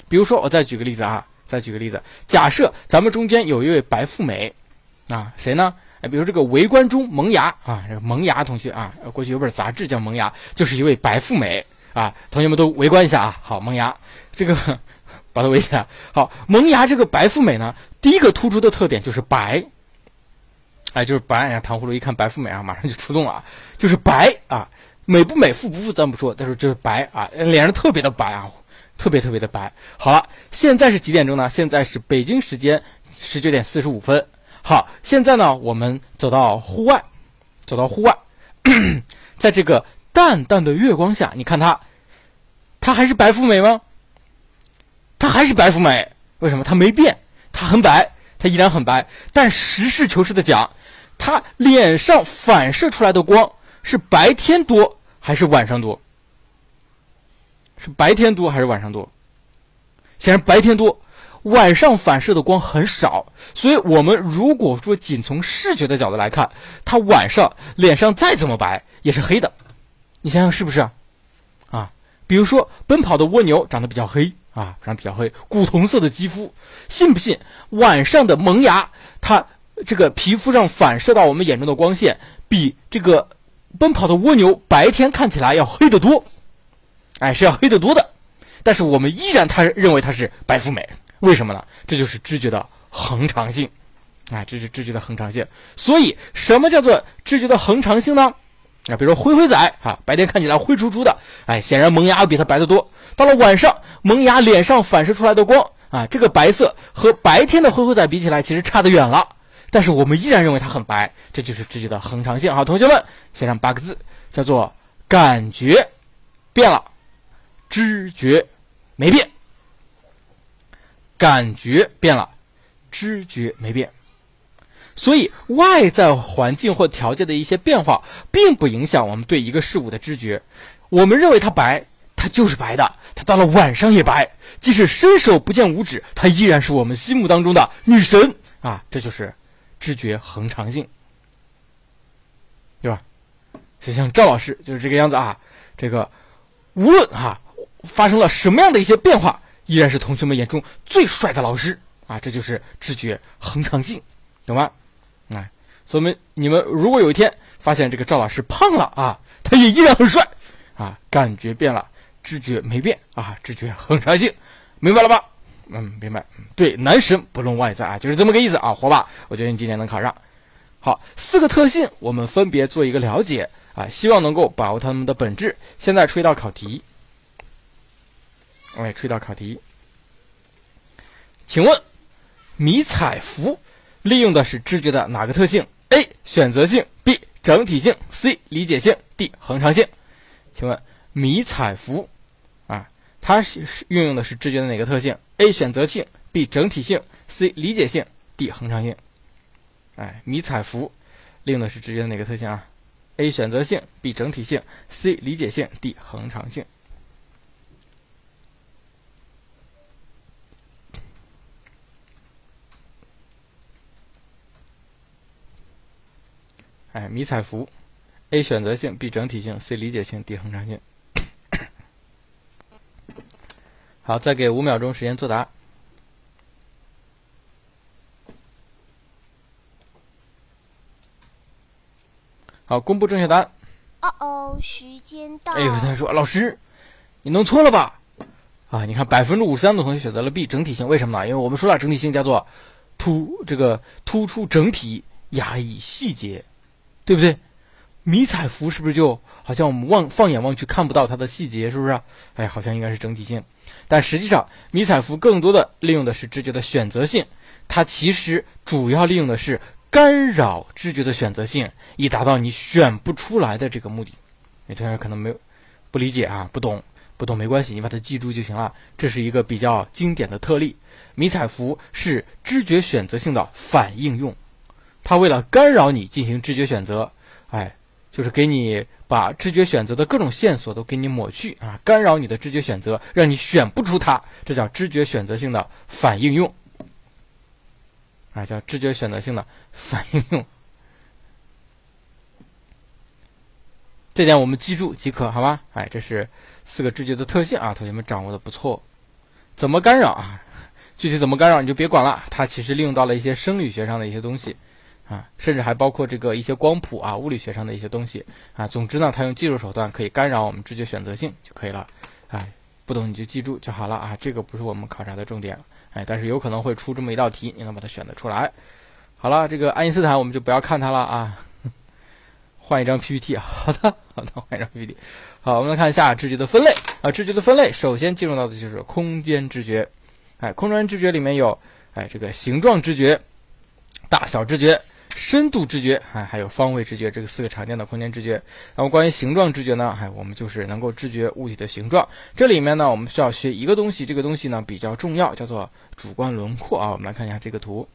比如说，我再举个例子啊，再举个例子，假设咱们中间有一位白富美，啊，谁呢？哎，比如这个围观中萌芽啊，这个萌芽同学啊，过去有本杂志叫萌芽，就是一位白富美。啊，同学们都围观一下啊！好，萌芽，这个把它围起来。好，萌芽这个白富美呢，第一个突出的特点就是白，哎，就是白。呀，糖葫芦一看白富美啊，马上就出动了，就是白啊，美不美，富不富咱不说，但是就是白啊，脸上特别的白啊，特别特别的白。好了，现在是几点钟呢？现在是北京时间十九点四十五分。好，现在呢，我们走到户外，走到户外，<coughs> 在这个。淡淡的月光下，你看她，她还是白富美吗？她还是白富美，为什么？她没变，她很白，她依然很白。但实事求是的讲，她脸上反射出来的光是白天多还是晚上多？是白天多还是晚上多？显然白天多，晚上反射的光很少，所以我们如果说仅从视觉的角度来看，他晚上脸上再怎么白也是黑的，你想想是不是？啊，比如说奔跑的蜗牛长得比较黑啊，长得比较黑，古铜色的肌肤，信不信晚上的萌芽它这个皮肤上反射到我们眼中的光线比这个奔跑的蜗牛白天看起来要黑得多？哎，是要黑得多的，但是我们依然他认为它是白富美，为什么呢？这就是知觉的恒常性，哎，这是知觉的恒常性。所以，什么叫做知觉的恒常性呢？啊，比如说灰灰仔啊，白天看起来灰出出的，哎，显然萌芽要比它白得多。到了晚上，萌芽脸上反射出来的光啊，这个白色和白天的灰灰仔比起来，其实差得远了。但是我们依然认为它很白，这就是知觉的恒常性。好，同学们写上八个字，叫做感觉变了。知觉没变，感觉变了，知觉没变，所以外在环境或条件的一些变化，并不影响我们对一个事物的知觉。我们认为它白，它就是白的，它到了晚上也白，即使伸手不见五指，它依然是我们心目当中的女神啊！这就是知觉恒常性，对吧？就像赵老师就是这个样子啊，这个无论哈。发生了什么样的一些变化，依然是同学们眼中最帅的老师啊！这就是知觉恒常性，懂吗？哎，所以们你们如果有一天发现这个赵老师胖了啊，他也依然很帅啊，感觉变了，知觉没变啊，知觉恒常性，明白了吧？嗯，明白。对，男神不论外在啊，就是这么个意思啊，火把，我觉得你今年能考上。好，四个特性我们分别做一个了解啊，希望能够把握它们的本质。现在出一道考题。哎，出一道考题，请问迷彩服利用的是知觉的哪个特性？A. 选择性 B. 整体性 C. 理解性 D. 恒常性。请问迷彩服啊，它是是运用的是知觉的哪个特性？A. 选择性 B. 整体性 C. 理解性 D. 恒常性。哎，迷彩服利用的是知觉的哪个特性啊？A. 选择性 B. 整体性 C. 理解性 D. 恒常性。哎，迷彩服，A 选择性，B 整体性，C 理解性，D 恒常性。好，再给五秒钟时间作答。好，公布正确答案。哦哦，时间到。哎，有同学说，老师，你弄错了吧？啊，你看，百分之五十三的同学选择了 B 整体性，为什么呢？因为我们说了，整体性叫做突这个突出整体，压抑细节。对不对？迷彩服是不是就好像我们望放眼望去看不到它的细节，是不是？哎，好像应该是整体性，但实际上迷彩服更多的利用的是知觉的选择性，它其实主要利用的是干扰知觉的选择性，以达到你选不出来的这个目的。有同学可能没有不理解啊，不懂不懂没关系，你把它记住就行了。这是一个比较经典的特例，迷彩服是知觉选择性的反应用。它为了干扰你进行知觉选择，哎，就是给你把知觉选择的各种线索都给你抹去啊，干扰你的知觉选择，让你选不出它，这叫知觉选择性的反应用，啊，叫知觉选择性的反应用。这点我们记住即可，好吧？哎，这是四个知觉的特性啊，同学们掌握的不错。怎么干扰啊？具体怎么干扰你就别管了，它其实利用到了一些生理学上的一些东西。啊，甚至还包括这个一些光谱啊，物理学上的一些东西啊。总之呢，它用技术手段可以干扰我们知觉选择性就可以了。哎，不懂你就记住就好了啊。这个不是我们考察的重点，哎，但是有可能会出这么一道题，你能把它选得出来。好了，这个爱因斯坦我们就不要看它了啊，换一张 PPT。好的，好的，换一张 PPT。好，我们来看一下知觉的分类啊。知觉的分类，首先进入到的就是空间知觉。哎，空间知觉里面有哎这个形状知觉、大小知觉。深度知觉啊，还有方位知觉，这个四个常见的空间知觉。然后关于形状知觉呢，还我们就是能够知觉物体的形状。这里面呢，我们需要学一个东西，这个东西呢比较重要，叫做主观轮廓啊。我们来看一下这个图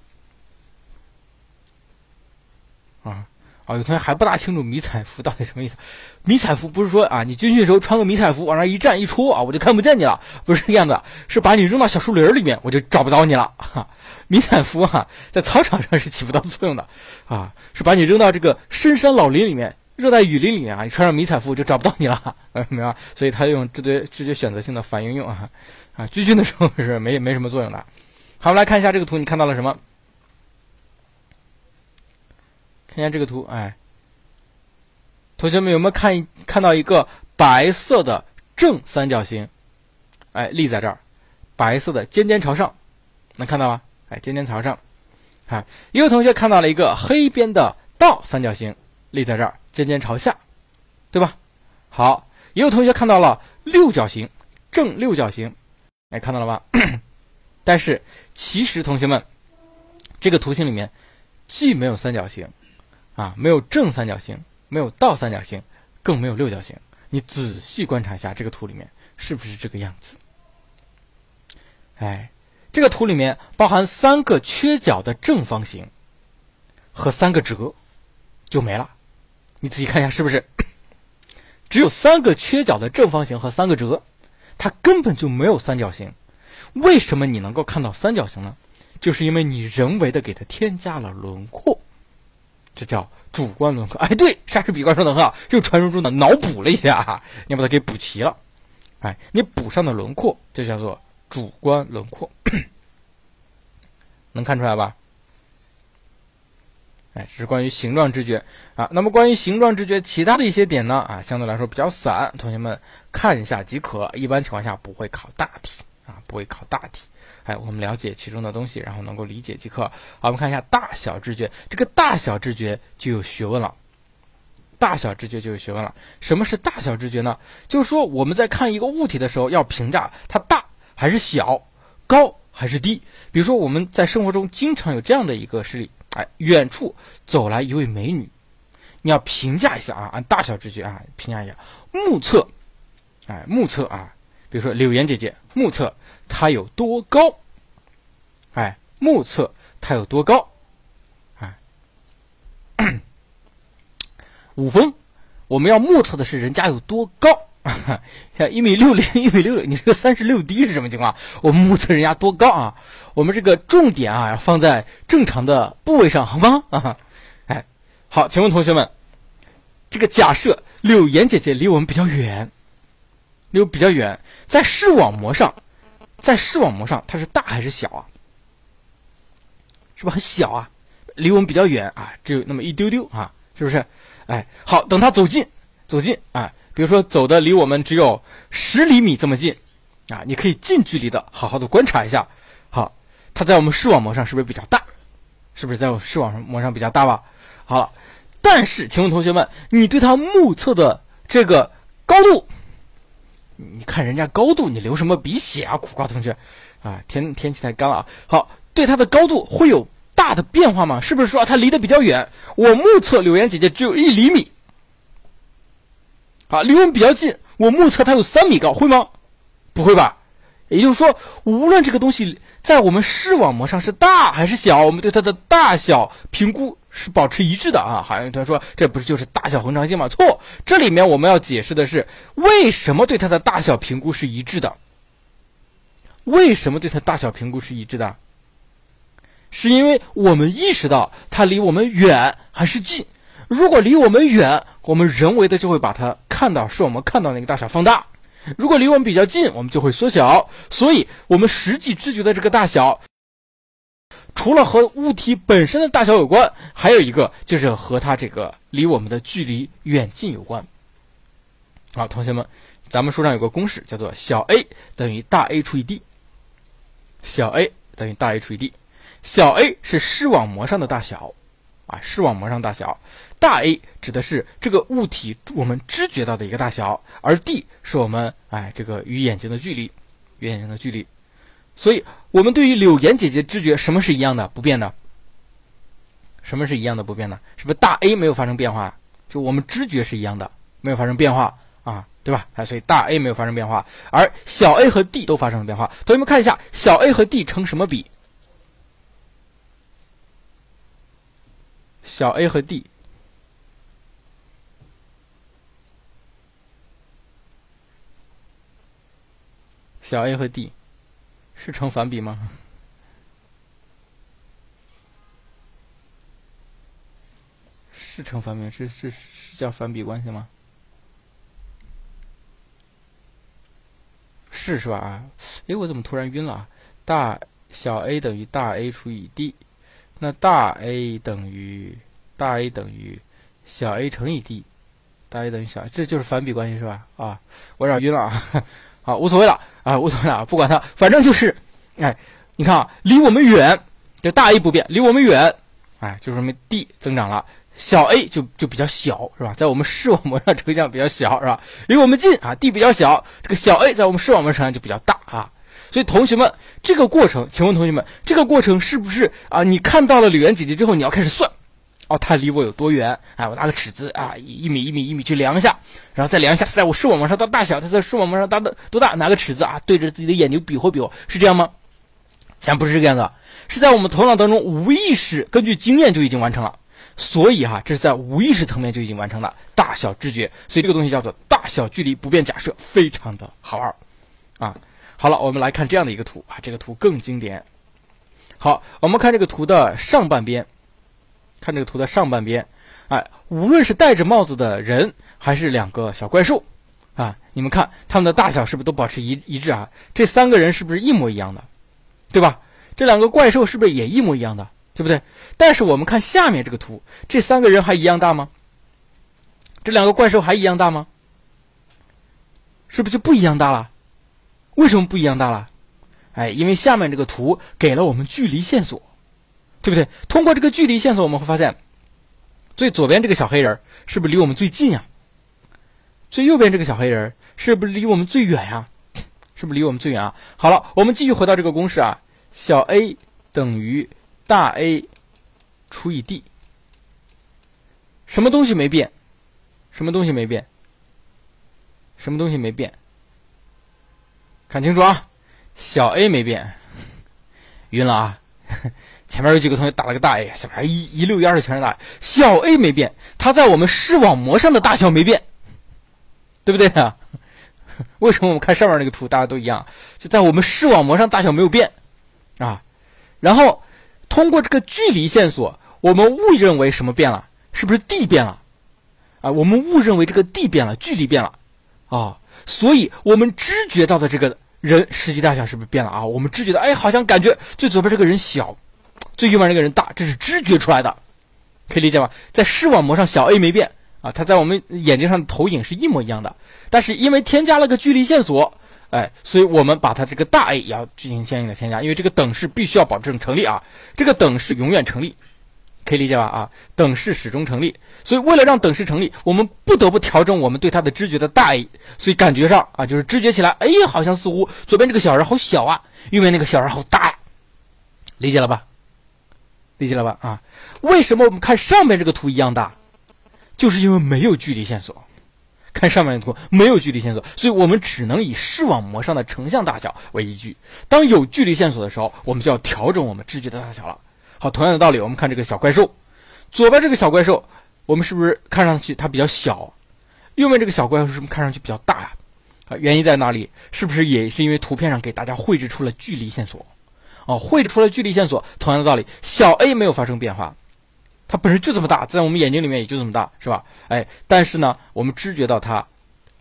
啊啊，有同学还不大清楚迷彩服到底什么意思？迷彩服不是说啊，你军训时候穿个迷彩服往那一站一戳啊，我就看不见你了，不是这样子，是把你扔到小树林里面，我就找不着你了。哈，<laughs> 迷彩服哈，在操场上是起不到作用的，啊，<laughs> 是把你扔到这个深山老林里面、热带雨林里面啊，你穿上迷彩服就找不到你了，<laughs> 明白？所以他用直觉直接选择性的反应用啊，啊，军训的时候是没没什么作用的。好，我们来看一下这个图，你看到了什么？看一下这个图，哎，同学们有没有看看到一个白色的正三角形？哎，立在这儿，白色的尖尖朝上，能看到吗？哎，尖尖朝上。啊，也有同学看到了一个黑边的倒三角形，立在这儿，尖尖朝下，对吧？好，也有同学看到了六角形，正六角形，哎，看到了吧？<coughs> 但是其实同学们，这个图形里面既没有三角形。啊，没有正三角形，没有倒三角形，更没有六角形。你仔细观察一下这个图里面是不是这个样子？哎，这个图里面包含三个缺角的正方形和三个折，就没了。你仔细看一下，是不是？只有三个缺角的正方形和三个折，它根本就没有三角形。为什么你能够看到三角形呢？就是因为你人为的给它添加了轮廓。这叫主观轮廓，哎，对，莎士比亚说的很好，就传说中的脑补了一下，你把它给补齐了，哎，你补上的轮廓，就叫做主观轮廓，<coughs> 能看出来吧？哎，这是关于形状知觉啊。那么关于形状知觉，其他的一些点呢，啊，相对来说比较散，同学们看一下即可，一般情况下不会考大题啊，不会考大题。哎，我们了解其中的东西，然后能够理解即可。好，我们看一下大小知觉，这个大小知觉就有学问了。大小知觉就有学问了。什么是大小知觉呢？就是说我们在看一个物体的时候，要评价它大还是小，高还是低。比如说我们在生活中经常有这样的一个事例，哎，远处走来一位美女，你要评价一下啊，按大小知觉啊评价一下。目测，哎，目测啊，比如说柳岩姐姐，目测。她有多高？哎，目测她有多高？哎，<coughs> 五分，我们要目测的是人家有多高。像 <laughs> 一米六零、一米六，你这个三十六 D 是什么情况？我们目测人家多高啊？我们这个重点啊，要放在正常的部位上，好吗？啊，<laughs> 哎，好，请问同学们，这个假设柳岩姐姐离我们比较远，离我比较远，在视网膜上。在视网膜上，它是大还是小啊？是不是很小啊？离我们比较远啊，只有那么一丢丢啊，是不是？哎，好，等它走近，走近啊，比如说走的离我们只有十厘米这么近啊，你可以近距离的好好的观察一下。好，它在我们视网膜上是不是比较大？是不是在我视网膜上比较大吧？好，但是请问同学们，你对它目测的这个高度？你看人家高度，你流什么鼻血啊，苦瓜同学，啊，天天气太干了啊。好，对它的高度会有大的变化吗？是不是说它离得比较远？我目测柳岩姐姐只有一厘米，啊，离我们比较近，我目测它有三米高，会吗？不会吧？也就是说，无论这个东西在我们视网膜上是大还是小，我们对它的大小评估。是保持一致的啊！好像他说这不是就是大小恒常性吗？错，这里面我们要解释的是为什么对它的大小评估是一致的？为什么对它大小评估是一致的？是因为我们意识到它离我们远还是近？如果离我们远，我们人为的就会把它看到是我们看到那个大小放大；如果离我们比较近，我们就会缩小。所以，我们实际知觉的这个大小。除了和物体本身的大小有关，还有一个就是和它这个离我们的距离远近有关。好，同学们，咱们书上有个公式，叫做小 a 等于大 A 除以 d。小 a 等于大 A 除以 d。小 a 是视网膜上的大小，啊，视网膜上大小。大 A 指的是这个物体我们知觉到的一个大小，而 d 是我们哎这个与眼睛的距离，与眼睛的距离。所以，我们对于柳岩姐姐知觉，什么是一样的、不变的？什么是一样的、不变的？是不是大 A 没有发生变化？就我们知觉是一样的，没有发生变化啊，对吧？啊，所以大 A 没有发生变化，而小 a 和 d 都发生了变化。同学们看一下，小 a 和 d 成什么比？小 a 和 d 小 a 和 d 是成反比吗？是成反比，是是是叫反比关系吗？是是吧？啊，哎，我怎么突然晕了？大小 a 等于大 a 除以 d。那大 A 等于大 A 等于小 a 乘以 d，大 A 等于小，这就是反比关系是吧？啊，我有点晕了啊，好，无所谓了啊，无所谓了，不管它，反正就是，哎，你看啊，离我们远，这大 A 不变，离我们远，哎，就说明 d 增长了。小 a 就就比较小是吧？在我们视网膜上 <laughs> 成像比较小是吧？离我们近啊，d 比较小，这个小 a 在我们视网膜上就比较大啊。所以同学们，这个过程，请问同学们，这个过程是不是啊？你看到了柳岩姐姐之后，你要开始算，哦，她离我有多远？哎，我拿个尺子啊，一米一米一米去量一下，然后再量一下，在我视网膜上的大小，它在视网膜上大的多大？拿个尺子啊，对着自己的眼睛比划比划，是这样吗？咱不是这个样子，是在我们头脑当中无意识，根据经验就已经完成了。所以哈，这是在无意识层面就已经完成了大小知觉，所以这个东西叫做大小距离不变假设，非常的好玩啊。好了，我们来看这样的一个图啊，这个图更经典。好，我们看这个图的上半边，看这个图的上半边，哎，无论是戴着帽子的人，还是两个小怪兽啊，你们看他们的大小是不是都保持一一致啊？这三个人是不是一模一样的，对吧？这两个怪兽是不是也一模一样的？对不对？但是我们看下面这个图，这三个人还一样大吗？这两个怪兽还一样大吗？是不是就不一样大了？为什么不一样大了？哎，因为下面这个图给了我们距离线索，对不对？通过这个距离线索，我们会发现，最左边这个小黑人是不是离我们最近呀？最右边这个小黑人是不是离我们最远呀？是不是离我们最远啊？好了，我们继续回到这个公式啊，小 a 等于。大 A 除以 D，什么东西没变？什么东西没变？什么东西没变？看清楚啊！小 A 没变，晕了啊！<laughs> 前面有几个同学打了个大 A，下面一一溜烟的全是大。小 A 没变，它在我们视网膜上的大小没变，对不对啊？<laughs> 为什么我们看上面那个图大家都一样？就在我们视网膜上大小没有变啊，然后。通过这个距离线索，我们误认为什么变了？是不是 d 变了？啊，我们误认为这个 d 变了，距离变了，啊，所以我们知觉到的这个人实际大小是不是变了啊？我们知觉到，哎，好像感觉最左边这个人小，最右边这个人大，这是知觉出来的，可以理解吗？在视网膜上，小 a 没变啊，它在我们眼睛上的投影是一模一样的，但是因为添加了个距离线索。哎，所以我们把它这个大 A 也要进行相应的添加，因为这个等式必须要保证成立啊，这个等式永远成立，可以理解吧？啊，等式始终成立，所以为了让等式成立，我们不得不调整我们对它的知觉的大意所以感觉上啊，就是知觉起来，哎，好像似乎左边这个小人好小啊，右边那个小人好大呀，理解了吧？理解了吧？啊，为什么我们看上面这个图一样大？就是因为没有距离线索。看上面的图没有距离线索，所以我们只能以视网膜上的成像大小为依据。当有距离线索的时候，我们就要调整我们知觉的大小了。好，同样的道理，我们看这个小怪兽，左边这个小怪兽，我们是不是看上去它比较小？右面这个小怪兽是不是看上去比较大呀？啊，原因在哪里？是不是也是因为图片上给大家绘制出了距离线索？哦，绘制出了距离线索，同样的道理，小 a 没有发生变化。它本身就这么大，在我们眼睛里面也就这么大，是吧？哎，但是呢，我们知觉到它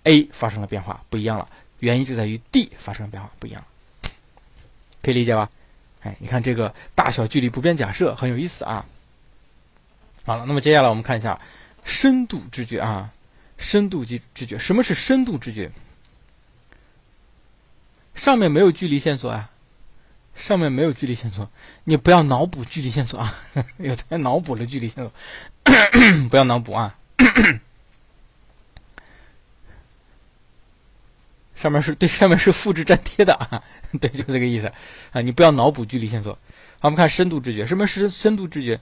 A 发生了变化，不一样了。原因就在于 D 发生了变化，不一样了。可以理解吧？哎，你看这个大小距离不变假设很有意思啊。好了，那么接下来我们看一下深度知觉啊，深度知知觉，什么是深度知觉？上面没有距离线索啊。上面没有距离线索，你不要脑补距离线索啊！<laughs> 有的脑补了距离线索，<coughs> 不要脑补啊！上面是对，上面是复制粘贴的啊！<laughs> 对，就这个意思啊！你不要脑补距离线索。好，我们看深度知觉，什么是深度知觉？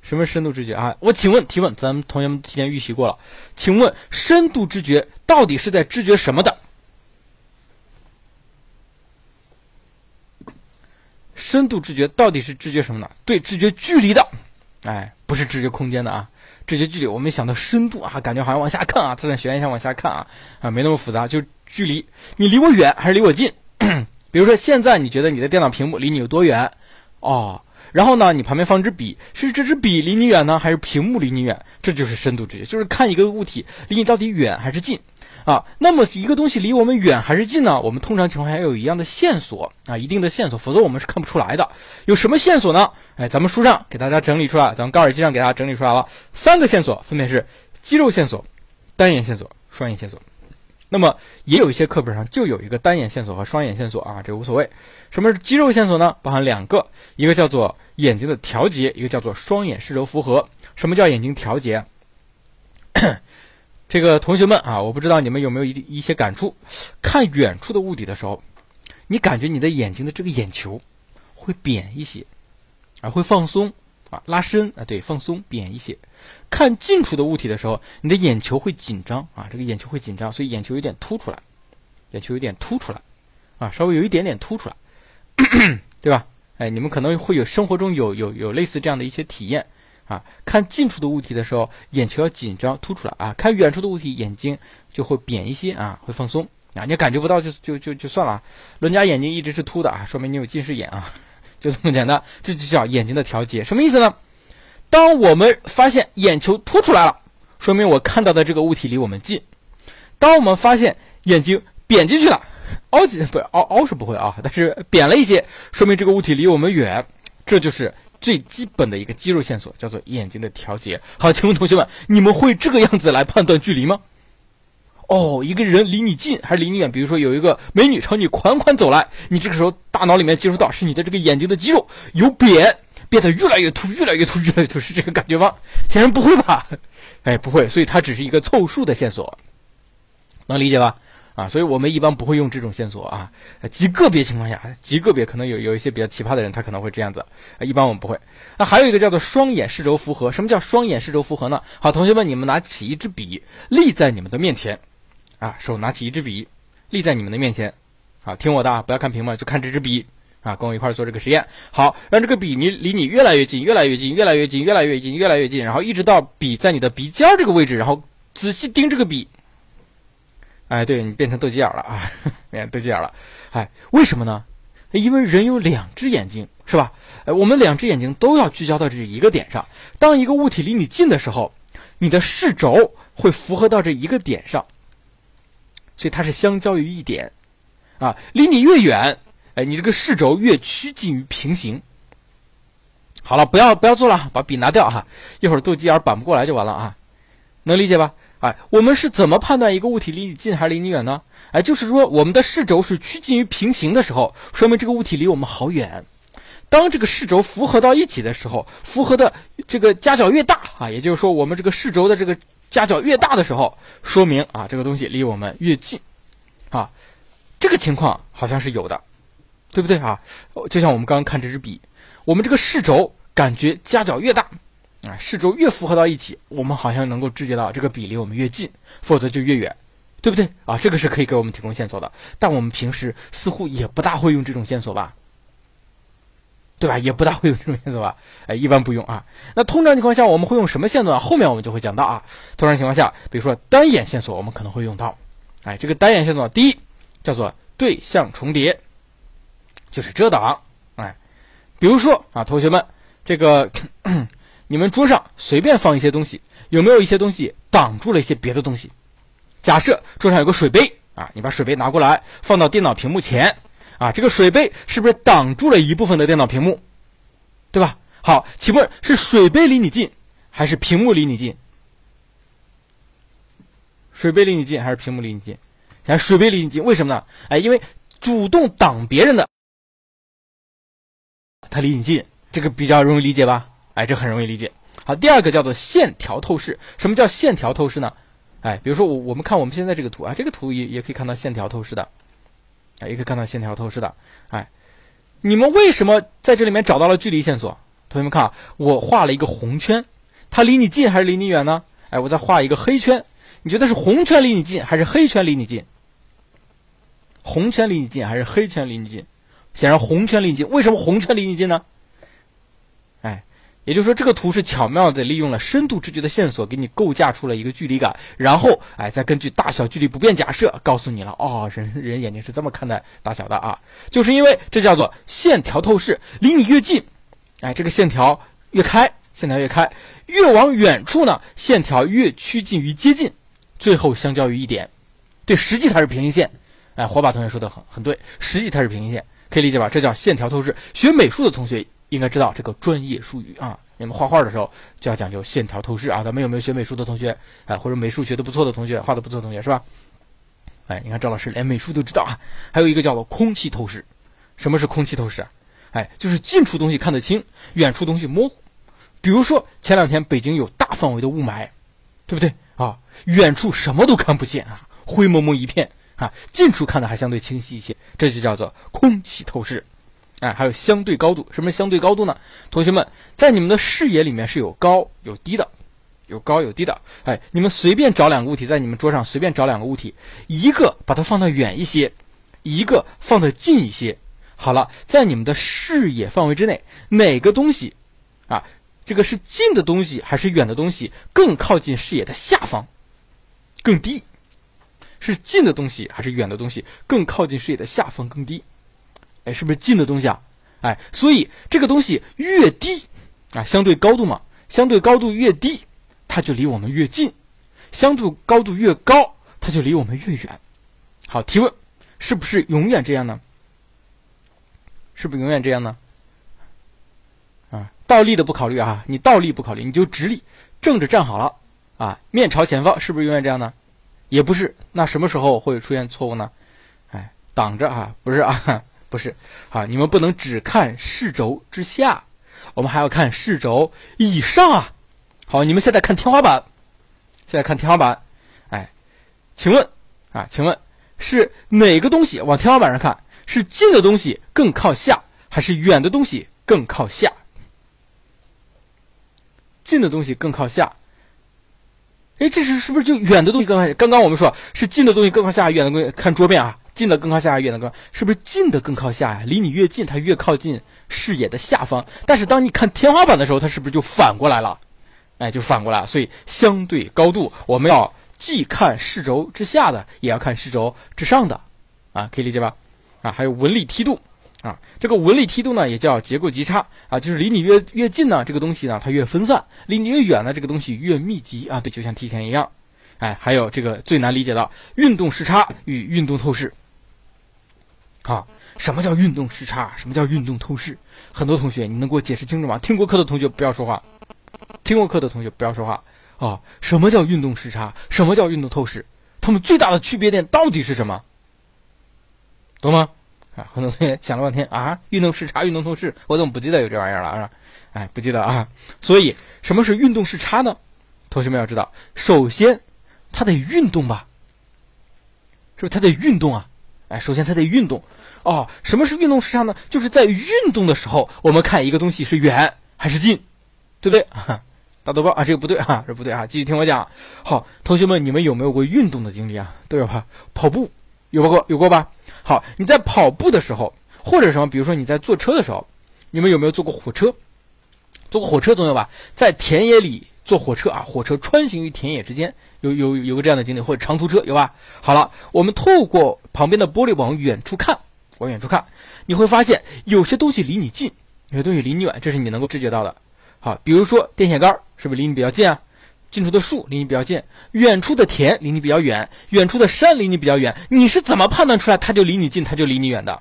什么深度知觉啊？我请问提问，咱们同学们提前预习过了，请问深度知觉到底是在知觉什么的？深度知觉到底是知觉什么呢？对，知觉距离的，哎，不是知觉空间的啊，知觉距离我们想到深度啊，感觉好像往下看啊，自然悬一下往下看啊，啊，没那么复杂，就距离，你离我远还是离我近？<clears throat> 比如说现在你觉得你的电脑屏幕离你有多远？哦，然后呢，你旁边放支笔，是这支笔离你远呢，还是屏幕离你远？这就是深度知觉，就是看一个物体离你到底远还是近。啊，那么一个东西离我们远还是近呢？我们通常情况下要有一样的线索啊，一定的线索，否则我们是看不出来的。有什么线索呢？哎，咱们书上给大家整理出来，咱们高尔基上给大家整理出来了三个线索，分别是肌肉线索、单眼线索、双眼线索。那么也有一些课本上就有一个单眼线索和双眼线索啊，这无所谓。什么是肌肉线索呢？包含两个，一个叫做眼睛的调节，一个叫做双眼视轴符合。什么叫眼睛调节？<coughs> 这个同学们啊，我不知道你们有没有一一些感触，看远处的物体的时候，你感觉你的眼睛的这个眼球会扁一些，啊，会放松啊，拉伸啊，对，放松扁一些。看近处的物体的时候，你的眼球会紧张啊，这个眼球会紧张，所以眼球有点凸出来，眼球有点凸出来，啊，稍微有一点点凸出来，<coughs> 对吧？哎，你们可能会有生活中有有有类似这样的一些体验。啊，看近处的物体的时候，眼球要紧张凸出来啊；看远处的物体，眼睛就会扁一些啊，会放松啊。你感觉不到就就就就算了。伦家眼睛一直是凸的啊，说明你有近视眼啊，就这么简单。这就叫眼睛的调节，什么意思呢？当我们发现眼球凸出来了，说明我看到的这个物体离我们近；当我们发现眼睛扁进去了，凹进不凹凹是不会啊，但是扁了一些，说明这个物体离我们远。这就是。最基本的一个肌肉线索叫做眼睛的调节。好，请问同学们，你们会这个样子来判断距离吗？哦，一个人离你近还是离你远？比如说有一个美女朝你款款走来，你这个时候大脑里面接触到是你的这个眼睛的肌肉有扁，变得越来越凸，越来越凸，越来越凸，是这个感觉吗？显 <laughs> 然不会吧？哎，不会，所以它只是一个凑数的线索，能理解吧？啊，所以我们一般不会用这种线索啊，极个别情况下，极个别可能有有一些比较奇葩的人，他可能会这样子，一般我们不会。那还有一个叫做双眼视轴符合，什么叫双眼视轴符合呢？好，同学们，你们拿起一支笔，立在你们的面前，啊，手拿起一支笔，立在你们的面前，好，听我的啊，不要看屏幕，就看这支笔，啊，跟我一块做这个实验。好，让这个笔你离你越来越近，越来越近，越来越近，越来越近，越来越近，然后一直到笔在你的鼻尖这个位置，然后仔细盯这个笔。哎，对你变成斗鸡眼了啊，<laughs> 变成斗鸡眼了。哎，为什么呢？因为人有两只眼睛，是吧？哎，我们两只眼睛都要聚焦到这一个点上。当一个物体离你近的时候，你的视轴会符合到这一个点上，所以它是相交于一点。啊，离你越远，哎，你这个视轴越趋近于平行。好了，不要不要做了，把笔拿掉哈，一会儿斗鸡眼扳不过来就完了啊，能理解吧？哎，我们是怎么判断一个物体离你近还是离你远呢？哎，就是说我们的视轴是趋近于平行的时候，说明这个物体离我们好远。当这个视轴符合到一起的时候，符合的这个夹角越大啊，也就是说我们这个视轴的这个夹角越大的时候，说明啊这个东西离我们越近。啊，这个情况好像是有的，对不对啊？就像我们刚刚看这支笔，我们这个视轴感觉夹角越大。啊，视轴越符合到一起，我们好像能够知觉到这个笔离我们越近，否则就越远，对不对？啊，这个是可以给我们提供线索的，但我们平时似乎也不大会用这种线索吧，对吧？也不大会用这种线索吧？哎，一般不用啊。那通常情况下我们会用什么线索？后面我们就会讲到啊。通常情况下，比如说单眼线索，我们可能会用到。哎，这个单眼线索，第一叫做对象重叠，就是遮挡。哎，比如说啊，同学们，这个。<coughs> 你们桌上随便放一些东西，有没有一些东西挡住了一些别的东西？假设桌上有个水杯啊，你把水杯拿过来放到电脑屏幕前啊，这个水杯是不是挡住了一部分的电脑屏幕？对吧？好，请问是水杯离你近，还是屏幕离你近？水杯离你近还是屏幕离你近？哎，水杯离你近，为什么呢？哎，因为主动挡别人的，它离你近，这个比较容易理解吧？哎，这很容易理解。好，第二个叫做线条透视。什么叫线条透视呢？哎，比如说我我们看我们现在这个图啊，这个图也也可以看到线条透视的，啊，也可以看到线条透视的。哎，你们为什么在这里面找到了距离线索？同学们看啊，我画了一个红圈，它离你近还是离你远呢？哎，我再画一个黑圈，你觉得是红圈离你近还是黑圈离你近？红圈离你近还是黑圈离你近？显然红圈离你近。为什么红圈离你近呢？也就是说，这个图是巧妙的利用了深度知觉的线索，给你构架出了一个距离感，然后，哎，再根据大小距离不变假设，告诉你了，哦，人人眼睛是这么看待大小的啊，就是因为这叫做线条透视，离你越近，哎，这个线条越开，线条越开，越往远处呢，线条越趋近于接近，最后相交于一点，对，实际它是平行线，哎，火把同学说的很很对，实际它是平行线，可以理解吧？这叫线条透视，学美术的同学。应该知道这个专业术语啊！你们画画的时候就要讲究线条透视啊！咱们有没有学美术的同学？哎，或者美术学的不错的同学，画的不错的同学是吧？哎，你看赵老师连美术都知道啊！还有一个叫做空气透视。什么是空气透视啊？哎，就是近处东西看得清，远处东西模糊。比如说前两天北京有大范围的雾霾，对不对啊？远处什么都看不见啊，灰蒙蒙一片啊，近处看的还相对清晰一些，这就叫做空气透视。哎，还有相对高度，什么相对高度呢？同学们，在你们的视野里面是有高有低的，有高有低的。哎，你们随便找两个物体，在你们桌上随便找两个物体，一个把它放得远一些，一个放得近一些。好了，在你们的视野范围之内，哪个东西啊，这个是近的东西还是远的东西更靠近视野的下方，更低？是近的东西还是远的东西更靠近视野的下方更低？哎，是不是近的东西啊？哎，所以这个东西越低啊，相对高度嘛，相对高度越低，它就离我们越近；相对高度越高，它就离我们越远。好，提问，是不是永远这样呢？是不是永远这样呢？啊，倒立的不考虑啊，你倒立不考虑，你就直立，正着站好了啊，面朝前方，是不是永远这样呢？也不是，那什么时候会出现错误呢？哎，挡着啊，不是啊。不是，啊，你们不能只看视轴之下，我们还要看视轴以上啊。好，你们现在看天花板，现在看天花板，哎，请问啊，请问是哪个东西往天花板上看？是近的东西更靠下，还是远的东西更靠下？近的东西更靠下。哎，这是是不是就远的东西更靠？刚刚我们说是近的东西更靠下，远的东西看桌面啊。近的更靠下，远的更是不是近的更靠下呀？离你越近，它越靠近视野的下方。但是当你看天花板的时候，它是不是就反过来了？哎，就反过来。所以相对高度，我们要既看视轴之下的，也要看视轴之上的，啊，可以理解吧？啊，还有纹理梯度，啊，这个纹理梯度呢，也叫结构极差，啊，就是离你越越近呢，这个东西呢它越分散；离你越远呢，这个东西越密集啊。对，就像梯田一样。哎，还有这个最难理解的运动视差与运动透视。啊，什么叫运动视差？什么叫运动透视？很多同学，你能给我解释清楚吗？听过课的同学不要说话，听过课的同学不要说话啊！什么叫运动视差？什么叫运动透视？它们最大的区别点到底是什么？懂吗？啊，很多同学想了半天啊，运动视差、运动透视，我怎么不记得有这玩意儿了啊？哎，不记得啊。所以，什么是运动视差呢？同学们要知道，首先它得运动吧，是不是它得运动啊？哎，首先它得运动。哦，什么是运动视差呢？就是在运动的时候，我们看一个东西是远还是近，对不对？<laughs> 大豆包啊，这个不对啊，这不对啊，继续听我讲。好，同学们，你们有没有过运动的经历啊？都有吧？跑步有过有过吧？好，你在跑步的时候，或者什么，比如说你在坐车的时候，你们有没有坐过火车？坐过火车总有吧？在田野里坐火车啊，火车穿行于田野之间，有有有个这样的经历，或者长途车有吧？好了，我们透过旁边的玻璃往远处看。往远处看，你会发现有些东西离你近，有些东西离你远，这是你能够知觉到的。好，比如说电线杆是不是离你比较近啊？近处的树离你比较近，远处的田离你比较远，远处的山离你比较远。你是怎么判断出来它就离你近，它就离你远的？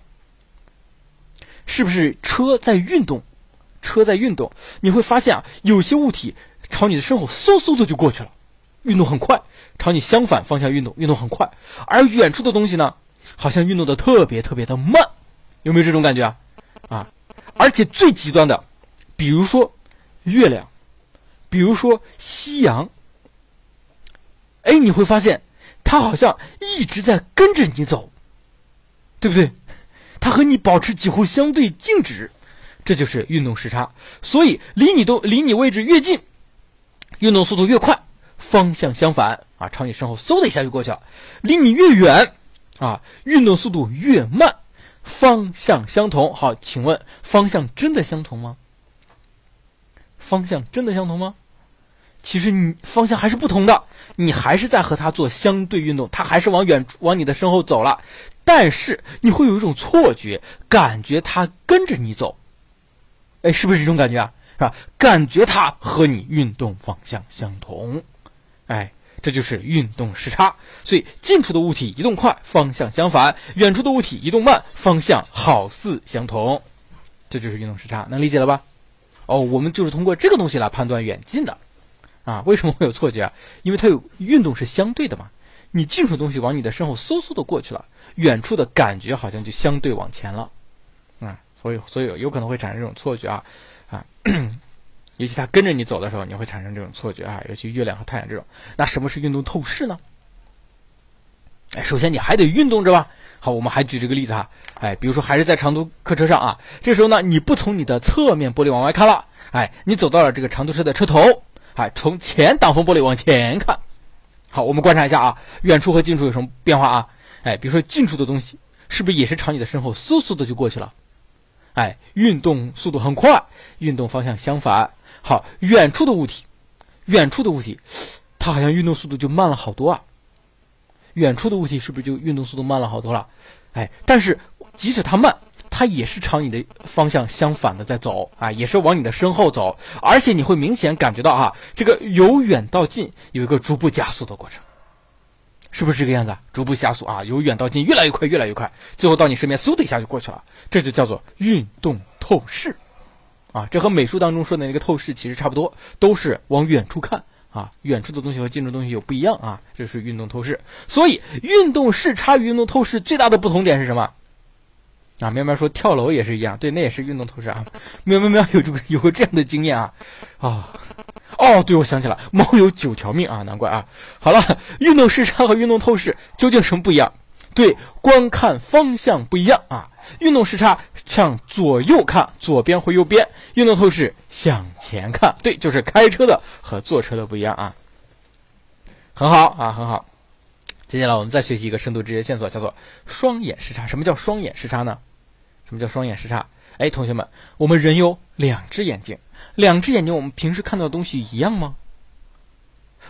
是不是车在运动？车在运动，你会发现啊，有些物体朝你的身后嗖嗖的就过去了，运动很快；朝你相反方向运动，运动很快。而远处的东西呢？好像运动的特别特别的慢，有没有这种感觉啊？啊，而且最极端的，比如说月亮，比如说夕阳，哎，你会发现它好像一直在跟着你走，对不对？它和你保持几乎相对静止，这就是运动时差。所以离你都离你位置越近，运动速度越快，方向相反啊，朝你身后嗖的一下就过去了。离你越远。啊，运动速度越慢，方向相同。好，请问方向真的相同吗？方向真的相同吗？其实你方向还是不同的，你还是在和他做相对运动，他还是往远往你的身后走了，但是你会有一种错觉，感觉他跟着你走，哎，是不是这种感觉啊？是吧？感觉他和你运动方向相同，哎，这就是运动时差。所以近处的物体移动快，方向相反；远处的物体移动慢，方向好似相同。这就是运动时差，能理解了吧？哦，我们就是通过这个东西来判断远近的。啊，为什么会有错觉？因为它有运动是相对的嘛。你近处的东西往你的身后嗖嗖的过去了，远处的感觉好像就相对往前了。啊，所以所以有可能会产生这种错觉啊啊，尤其它跟着你走的时候，你会产生这种错觉啊。尤其月亮和太阳这种。那什么是运动透视呢？哎，首先你还得运动着吧。好，我们还举这个例子哈。哎，比如说还是在长途客车上啊，这时候呢，你不从你的侧面玻璃往外看了，哎，你走到了这个长途车的车头。哎，从前挡风玻璃往前看，好，我们观察一下啊，远处和近处有什么变化啊？哎，比如说近处的东西是不是也是朝你的身后嗖嗖的就过去了？哎，运动速度很快，运动方向相反。好，远处的物体，远处的物体，它好像运动速度就慢了好多啊。远处的物体是不是就运动速度慢了好多了？哎，但是即使它慢。它也是朝你的方向相反的在走啊，也是往你的身后走，而且你会明显感觉到啊，这个由远到近有一个逐步加速的过程，是不是这个样子？逐步加速啊，由远到近越来越快，越来越快，最后到你身边，嗖的一下就过去了，这就叫做运动透视啊。这和美术当中说的那个透视其实差不多，都是往远处看啊，远处的东西和近处东西有不一样啊，这是运动透视。所以，运动视差与运动透视最大的不同点是什么？啊，喵喵说跳楼也是一样，对，那也是运动透视啊。喵喵喵有这个有过这样的经验啊，啊，哦，对，我想起了，猫有九条命啊，难怪啊。好了，运动视差和运动透视究竟什么不一样？对，观看方向不一样啊。运动视差向左右看，左边或右边；运动透视向前看，对，就是开车的和坐车的不一样啊。很好啊，很好。接下来我们再学习一个深度直接线索，叫做双眼视差。什么叫双眼视差呢？什么叫双眼视差？哎，同学们，我们人有两只眼睛，两只眼睛，我们平时看到的东西一样吗？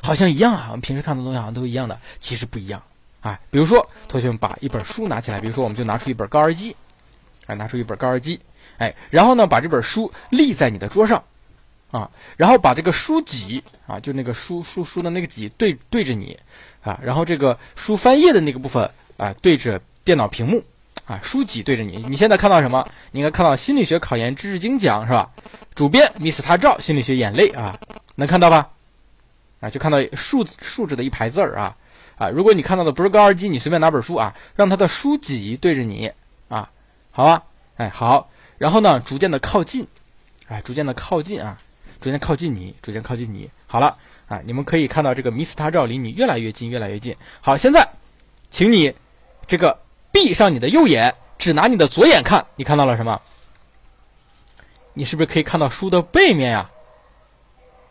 好像一样啊，我们平时看到的东西好像都一样的，其实不一样啊。比如说，同学们把一本书拿起来，比如说，我们就拿出一本高尔基，啊，拿出一本高尔基，哎，然后呢，把这本书立在你的桌上，啊，然后把这个书脊啊，就那个书书书的那个脊对对着你，啊，然后这个书翻页的那个部分啊，对着电脑屏幕。啊，书籍对着你，你现在看到什么？你应该看到心理学考研知识精讲是吧？主编 Miss 他照心理学眼泪啊，能看到吧？啊，就看到竖竖着的一排字儿啊啊！如果你看到的不是高尔基，你随便拿本书啊，让它的书脊对着你啊，好吧？哎，好，然后呢，逐渐的靠近，哎，逐渐的靠近啊，逐渐靠近你，逐渐靠近你。好了啊，你们可以看到这个 Miss 他照离你越来越近，越来越近。好，现在，请你这个。闭上你的右眼，只拿你的左眼看，你看到了什么？你是不是可以看到书的背面呀？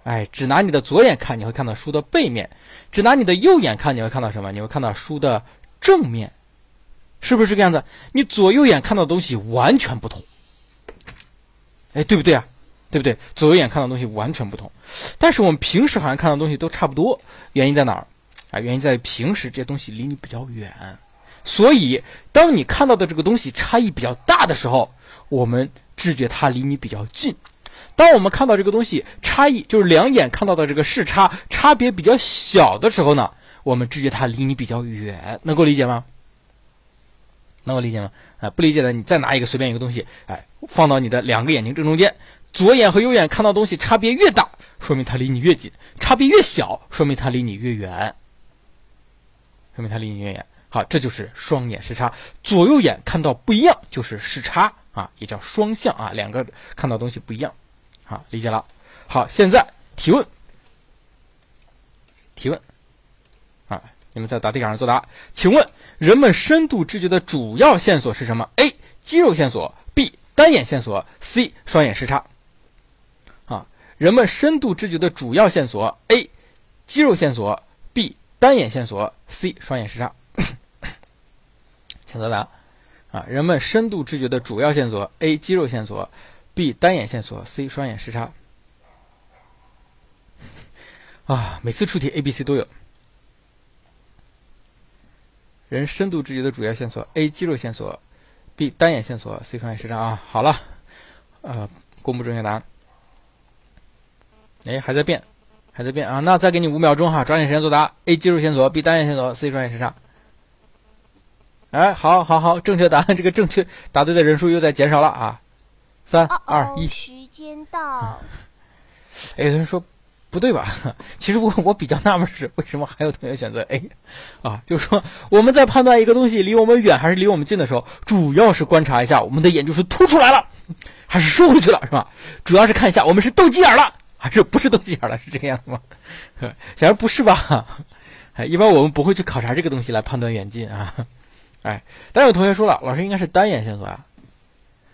哎，只拿你的左眼看，你会看到书的背面；只拿你的右眼看，你会看到什么？你会看到书的正面，是不是这个样子？你左右眼看到的东西完全不同。哎，对不对啊？对不对？左右眼看到东西完全不同，但是我们平时好像看到东西都差不多，原因在哪儿？啊，原因在平时这些东西离你比较远。所以，当你看到的这个东西差异比较大的时候，我们知觉它离你比较近；当我们看到这个东西差异，就是两眼看到的这个视差差别比较小的时候呢，我们知觉它离你比较远。能够理解吗？能够理解吗？啊，不理解的，你再拿一个随便一个东西，哎，放到你的两个眼睛正中间，左眼和右眼看到东西差别越大，说明它离你越近；差别越小，说明它离你越远。说明它离你越远。好，这就是双眼视差，左右眼看到不一样就是视差啊，也叫双向啊，两个看到东西不一样，好，理解了。好，现在提问，提问，你们在答题卡上作答。请问，人们深度知觉的主要线索是什么？A. 肌肉线索，B. 单眼线索，C. 双眼视差。啊，人们深度知觉的主要线索：A. 肌肉线索，B. 单眼线索，C. 双眼视差。请作答。啊，人们深度知觉的主要线索：A. 肌肉线索，B. 单眼线索，C. 双眼视差。<laughs> 啊，每次出题 A、B、C 都有。人深度知觉的主要线索：A. 肌肉线索，B. 单眼线索，C. 双眼视差啊。好了，呃，公布正确答案。哎，还在变，还在变啊！那再给你五秒钟哈，抓紧时间作答。A. 肌肉线索，B. 单眼线索，C. 双眼视差。哎，好，好，好，正确答案，这个正确答对的人数又在减少了啊！三、二、一，时间到。<laughs> 哎，有人说。不对吧？<laughs> 其实我我比较纳闷是为什么还有同学选择 A，<laughs> 啊，就是说我们在判断一个东西离我们远还是离我们近的时候，主要是观察一下我们的眼就是凸出来了，还是收回去了，是吧？主要是看一下我们是斗鸡眼了，还是不是斗鸡眼了，是这个样子吗？<laughs> 显然不是吧？哎，一般我们不会去考察这个东西来判断远近啊。哎，但有同学说了，老师应该是单眼线索呀。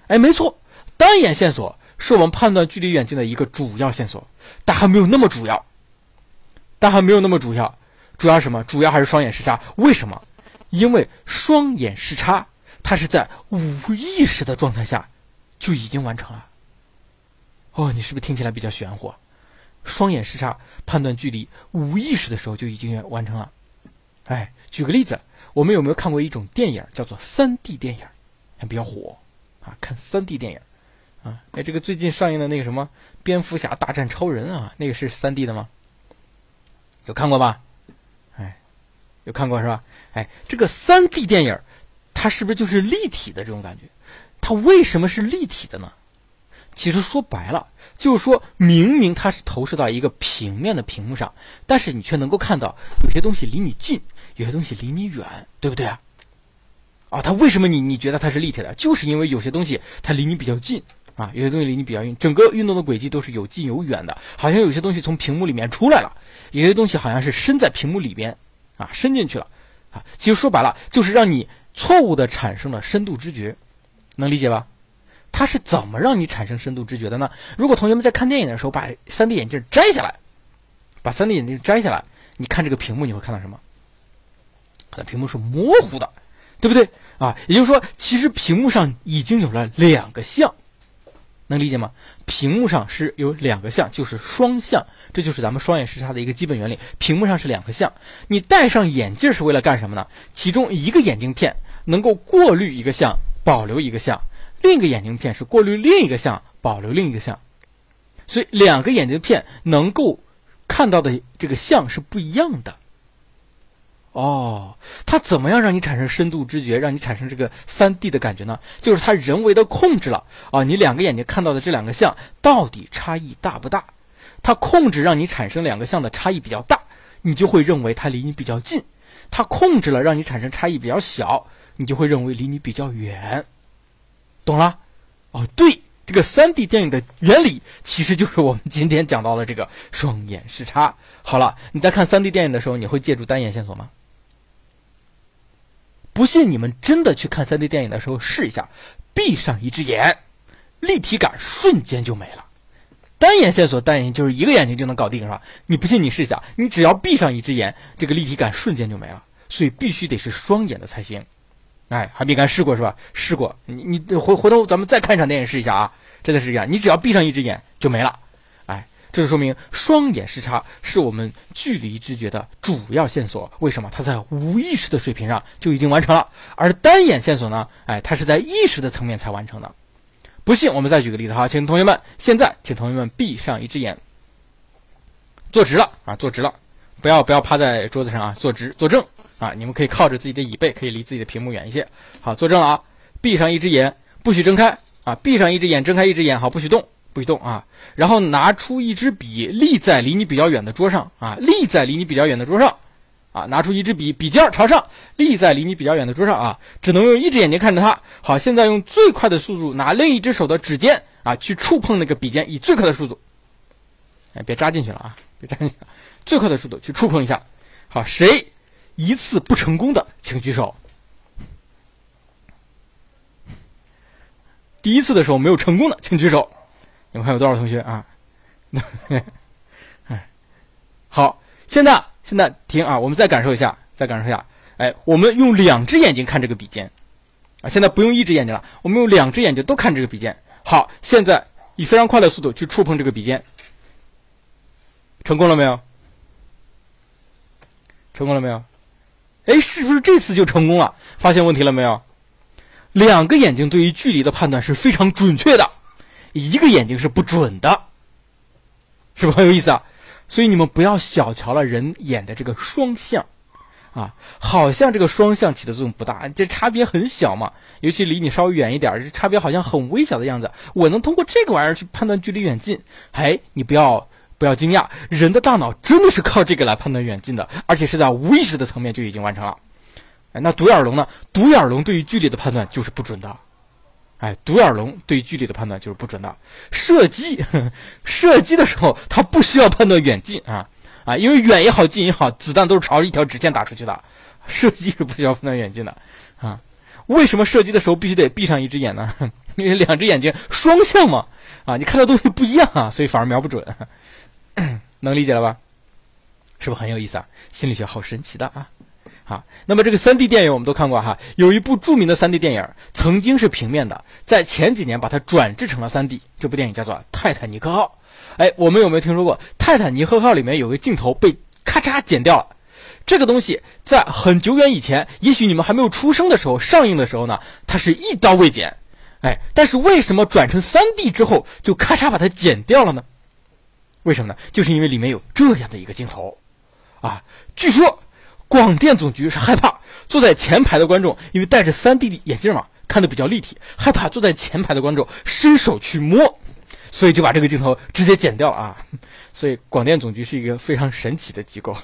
哎，没错，单眼线索。是我们判断距离远近的一个主要线索，但还没有那么主要。但还没有那么主要，主要什么？主要还是双眼视差。为什么？因为双眼视差，它是在无意识的状态下就已经完成了。哦，你是不是听起来比较玄乎？双眼视差判断距离，无意识的时候就已经完成了。哎，举个例子，我们有没有看过一种电影叫做三 D 电影？还比较火啊，看三 D 电影。啊，哎，这个最近上映的那个什么《蝙蝠侠大战超人》啊，那个是三 D 的吗？有看过吧？哎，有看过是吧？哎，这个三 D 电影，它是不是就是立体的这种感觉？它为什么是立体的呢？其实说白了，就是说明明它是投射到一个平面的屏幕上，但是你却能够看到有些东西离你近，有些东西离你远，对不对啊？啊，它为什么你你觉得它是立体的？就是因为有些东西它离你比较近。啊，有些东西离你比较远，整个运动的轨迹都是有近有远的，好像有些东西从屏幕里面出来了，有些东西好像是伸在屏幕里边，啊，伸进去了，啊，其实说白了就是让你错误的产生了深度知觉，能理解吧？它是怎么让你产生深度知觉的呢？如果同学们在看电影的时候把 3D 眼镜摘下来，把 3D 眼镜摘下来，你看这个屏幕你会看到什么？它屏幕是模糊的，对不对？啊，也就是说，其实屏幕上已经有了两个像。能理解吗？屏幕上是有两个像，就是双向，这就是咱们双眼视差的一个基本原理。屏幕上是两个像，你戴上眼镜是为了干什么呢？其中一个眼镜片能够过滤一个像，保留一个像；另一个眼镜片是过滤另一个像，保留另一个像。所以两个眼镜片能够看到的这个像是不一样的。哦，它怎么样让你产生深度知觉，让你产生这个三 D 的感觉呢？就是它人为的控制了啊，你两个眼睛看到的这两个像到底差异大不大？它控制让你产生两个像的差异比较大，你就会认为它离你比较近；它控制了让你产生差异比较小，你就会认为离你比较远。懂了？哦，对，这个三 D 电影的原理其实就是我们今天讲到了这个双眼视差。好了，你在看三 D 电影的时候，你会借助单眼线索吗？不信你们真的去看 3D 电影的时候试一下，闭上一只眼，立体感瞬间就没了。单眼线索单眼就是一个眼睛就能搞定是吧？你不信你试一下，你只要闭上一只眼，这个立体感瞬间就没了。所以必须得是双眼的才行。哎，还没敢试过是吧？试过，你你回回头咱们再看一场电影试一下啊，真的是这样，你只要闭上一只眼就没了。这就说明双眼视差是我们距离知觉的主要线索。为什么？它在无意识的水平上就已经完成了，而单眼线索呢？哎，它是在意识的层面才完成的。不信，我们再举个例子哈，请同学们现在，请同学们闭上一只眼，坐直了啊，坐直了，不要不要趴在桌子上啊，坐直坐正啊，你们可以靠着自己的椅背，可以离自己的屏幕远一些。好，坐正了啊，闭上一只眼，不许睁开啊，闭上一只眼，睁开一只眼，好，不许动。不许动啊！然后拿出一支笔，立在离你比较远的桌上啊，立在离你比较远的桌上，啊，拿出一支笔，笔尖朝上，立在离你比较远的桌上啊，只能用一只眼睛看着它。好，现在用最快的速度拿另一只手的指尖啊，去触碰那个笔尖，以最快的速度，哎，别扎进去了啊，别扎进去，最快的速度去触碰一下。好，谁一次不成功的，请举手。第一次的时候没有成功的，请举手。你们看有多少同学啊？<laughs> 哎，好，现在现在停啊！我们再感受一下，再感受一下。哎，我们用两只眼睛看这个笔尖啊！现在不用一只眼睛了，我们用两只眼睛都看这个笔尖。好，现在以非常快的速度去触碰这个笔尖，成功了没有？成功了没有？哎，是不是这次就成功了？发现问题了没有？两个眼睛对于距离的判断是非常准确的，一个眼睛是不准的，是不是很有意思啊？所以你们不要小瞧了人眼的这个双向，啊，好像这个双向起的作用不大，这差别很小嘛。尤其离你稍微远一点，这差别好像很微小的样子。我能通过这个玩意儿去判断距离远近，哎，你不要不要惊讶，人的大脑真的是靠这个来判断远近的，而且是在无意识的层面就已经完成了。哎，那独眼龙呢？独眼龙对于距离的判断就是不准的。哎，独眼龙对距离的判断就是不准的。射击，射击的时候它不需要判断远近啊啊，因为远也好，近也好，子弹都是朝着一条直线打出去的。射击是不需要判断远近的啊。为什么射击的时候必须得闭上一只眼呢？<laughs> 因为两只眼睛双向嘛啊，你看到东西不一样啊，所以反而瞄不准。<coughs> 能理解了吧？是不是很有意思啊？心理学好神奇的啊！啊，那么这个 3D 电影我们都看过哈，有一部著名的 3D 电影，曾经是平面的，在前几年把它转制成了 3D。这部电影叫做《泰坦尼克号》。哎，我们有没有听说过《泰坦尼克号》里面有个镜头被咔嚓剪掉了？这个东西在很久远以前，也许你们还没有出生的时候上映的时候呢，它是一刀未剪。哎，但是为什么转成 3D 之后就咔嚓把它剪掉了呢？为什么呢？就是因为里面有这样的一个镜头啊，据说。广电总局是害怕坐在前排的观众，因为戴着 3D 眼镜嘛，看的比较立体，害怕坐在前排的观众伸手去摸，所以就把这个镜头直接剪掉了啊。所以广电总局是一个非常神奇的机构。<laughs>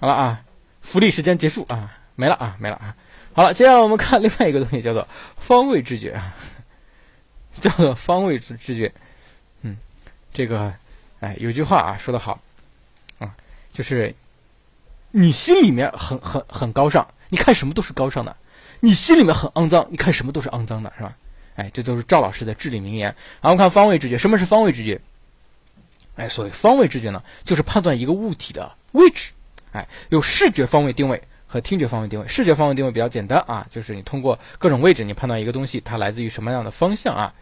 好了啊，福利时间结束啊，没了啊，没了啊。好了，接下来我们看另外一个东西，叫做方位知觉啊，<laughs> 叫做方位知知觉。嗯，这个，哎，有句话啊，说的好啊，就是。你心里面很很很高尚，你看什么都是高尚的；你心里面很肮脏，你看什么都是肮脏的，是吧？哎，这都是赵老师的至理名言。然后看方位知觉，什么是方位知觉？哎，所谓方位知觉呢，就是判断一个物体的位置。哎，有视觉方位定位和听觉方位定位。视觉方位定位比较简单啊，就是你通过各种位置，你判断一个东西它来自于什么样的方向啊。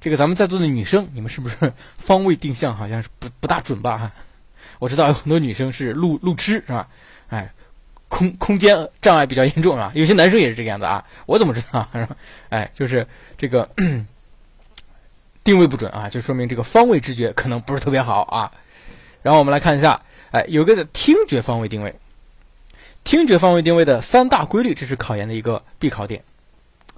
这个咱们在座的女生，你们是不是方位定向好像是不不大准吧？哈，我知道有很多女生是路路痴，是吧？哎，空空间障碍比较严重啊，有些男生也是这个样子啊。我怎么知道？<laughs> 哎，就是这个 <clears throat> 定位不准啊，就说明这个方位知觉可能不是特别好啊。然后我们来看一下，哎，有个听觉方位定位，听觉方位定位的三大规律，这是考研的一个必考点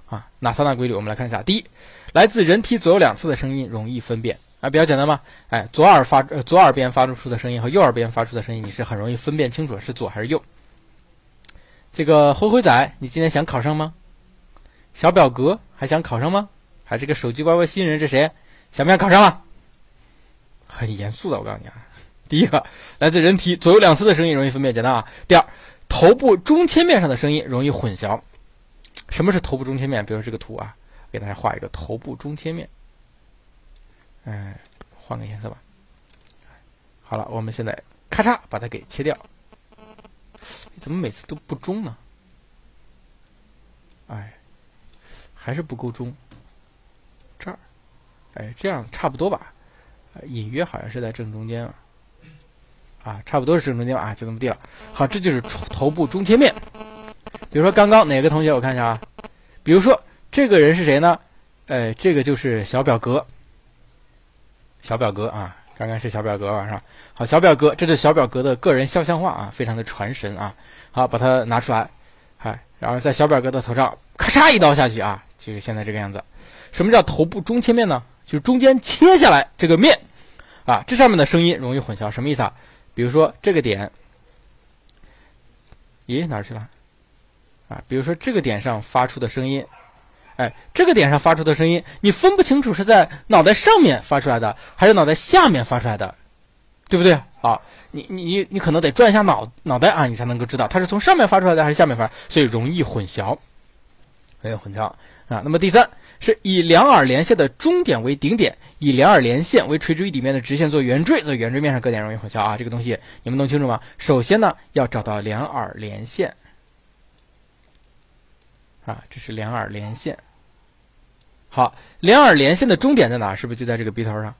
啊。哪三大规律？我们来看一下。第一，来自人体左右两侧的声音容易分辨。啊，比较简单嘛，哎，左耳发呃左耳边发出的声音和右耳边发出的声音，你是很容易分辨清楚是左还是右。这个灰灰仔，你今天想考上吗？小表格还想考上吗？还是个手机歪歪新人，这谁？想不想考上啊？很严肃的，我告诉你啊，第一个，来自人体左右两侧的声音容易分辨，简单啊。第二，头部中切面上的声音容易混淆。什么是头部中切面？比如这个图啊，给大家画一个头部中切面。哎，换个颜色吧。好了，我们现在咔嚓把它给切掉。怎么每次都不中呢？哎，还是不够中。这儿，哎，这样差不多吧？隐约好像是在正中间啊。啊，差不多是正中间吧啊，就这么地了。好，这就是头部中切面。比如说刚刚哪个同学，我看一下啊。比如说这个人是谁呢？哎，这个就是小表格。小表哥啊，刚刚是小表哥是吧？好，小表哥，这是小表哥的个人肖像画啊，非常的传神啊。好，把它拿出来，哎，然后在小表哥的头上咔嚓一刀下去啊，就是现在这个样子。什么叫头部中切面呢？就是中间切下来这个面啊，这上面的声音容易混淆，什么意思啊？比如说这个点，咦，哪去了？啊，比如说这个点上发出的声音。哎，这个点上发出的声音，你分不清楚是在脑袋上面发出来的，还是脑袋下面发出来的，对不对？啊，你你你你可能得转一下脑脑袋啊，你才能够知道它是从上面发出来的还是下面发，所以容易混淆，容易混淆啊。那么第三是以两耳连线的中点为顶点，以两耳连线为垂直于底面的直线做圆锥，在圆锥面上各点容易混淆啊。这个东西你们弄清楚吗？首先呢，要找到两耳连线。啊，这是两耳连线。好，两耳连线的终点在哪？是不是就在这个鼻头上？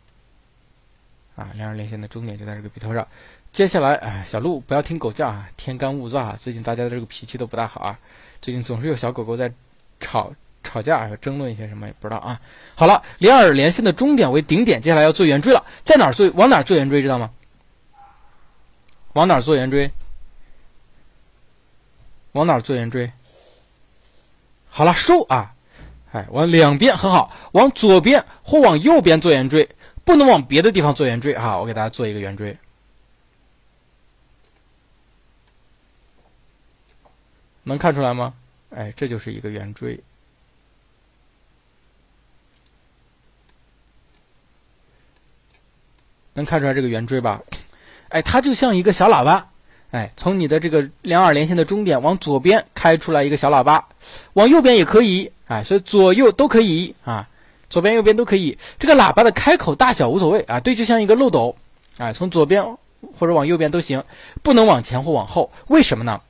啊，两耳连线的终点就在这个鼻头上。接下来，哎，小鹿不要听狗叫啊，天干物燥啊，最近大家的这个脾气都不大好啊，最近总是有小狗狗在吵吵架，争论一些什么也不知道啊。好了，两耳连线的终点为顶点，接下来要做圆锥了，在哪儿做？往哪儿做圆锥？知道吗？往哪儿做圆锥？往哪儿做圆锥？好了，收啊！哎，往两边很好，往左边或往右边做圆锥，不能往别的地方做圆锥啊！我给大家做一个圆锥。能看出来吗？哎，这就是一个圆锥，能看出来这个圆锥吧？哎，它就像一个小喇叭，哎，从你的这个两耳连线的终点往左边开出来一个小喇叭，往右边也可以，哎，所以左右都可以啊，左边右边都可以。这个喇叭的开口大小无所谓啊，对，就像一个漏斗，哎，从左边或者往右边都行，不能往前或往后，为什么呢？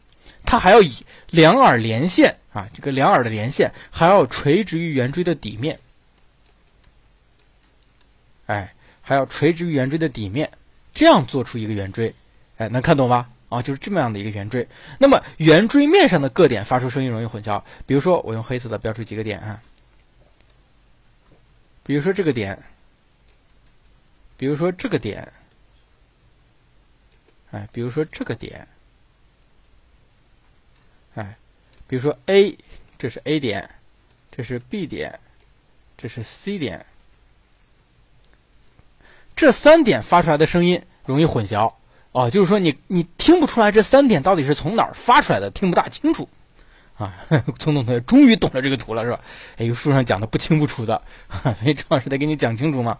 它还要以两耳连线啊，这个两耳的连线还要垂直于圆锥的底面，哎，还要垂直于圆锥的底面，这样做出一个圆锥，哎，能看懂吧？啊，就是这么样的一个圆锥。那么圆锥面上的各点发出声音容易混淆，比如说我用黑色的标出几个点啊，比如说这个点，比如说这个点，哎，比如说这个点。哎，比如说 A，这是 A 点，这是 B 点，这是 C 点，这三点发出来的声音容易混淆哦，就是说你你听不出来这三点到底是从哪儿发出来的，听不大清楚啊。聪聪同学终于懂了这个图了，是吧？哎，书上讲的不清不楚的，<laughs> 所以张老师得给你讲清楚嘛。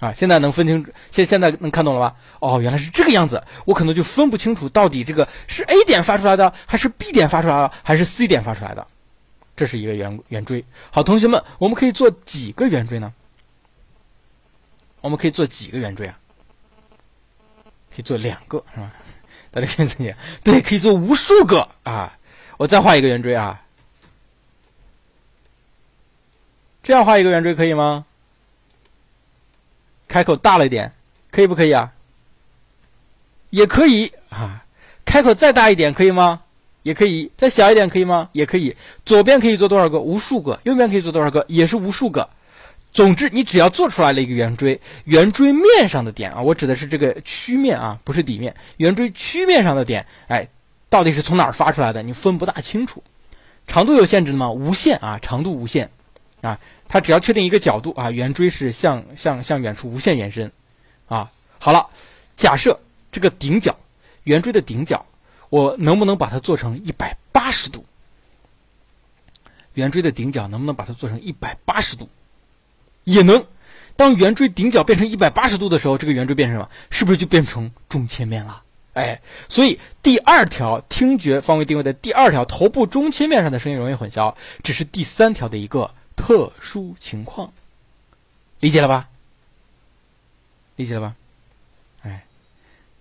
啊，现在能分清，现现在能看懂了吧？哦，原来是这个样子，我可能就分不清楚到底这个是 A 点发出来的，还是 B 点发出来的，还是 C 点发出来的。这是一个圆圆锥。好，同学们，我们可以做几个圆锥呢？我们可以做几个圆锥啊？可以做两个，是吧？<laughs> 大家可以理解，对，可以做无数个啊！我再画一个圆锥啊，这样画一个圆锥可以吗？开口大了一点，可以不可以啊？也可以啊。开口再大一点可以吗？也可以。再小一点可以吗？也可以。左边可以做多少个？无数个。右边可以做多少个？也是无数个。总之，你只要做出来了一个圆锥，圆锥面上的点啊，我指的是这个曲面啊，不是底面。圆锥曲面上的点，哎，到底是从哪儿发出来的？你分不大清楚。长度有限制的吗？无限啊，长度无限啊。它只要确定一个角度啊，圆锥是向向向远处无限延伸，啊，好了，假设这个顶角，圆锥的顶角，我能不能把它做成一百八十度？圆锥的顶角能不能把它做成一百八十度？也能。当圆锥顶角变成一百八十度的时候，这个圆锥变成什么？是不是就变成中切面了？哎，所以第二条听觉方位定位的第二条头部中切面上的声音容易混淆，这是第三条的一个。特殊情况，理解了吧？理解了吧？哎，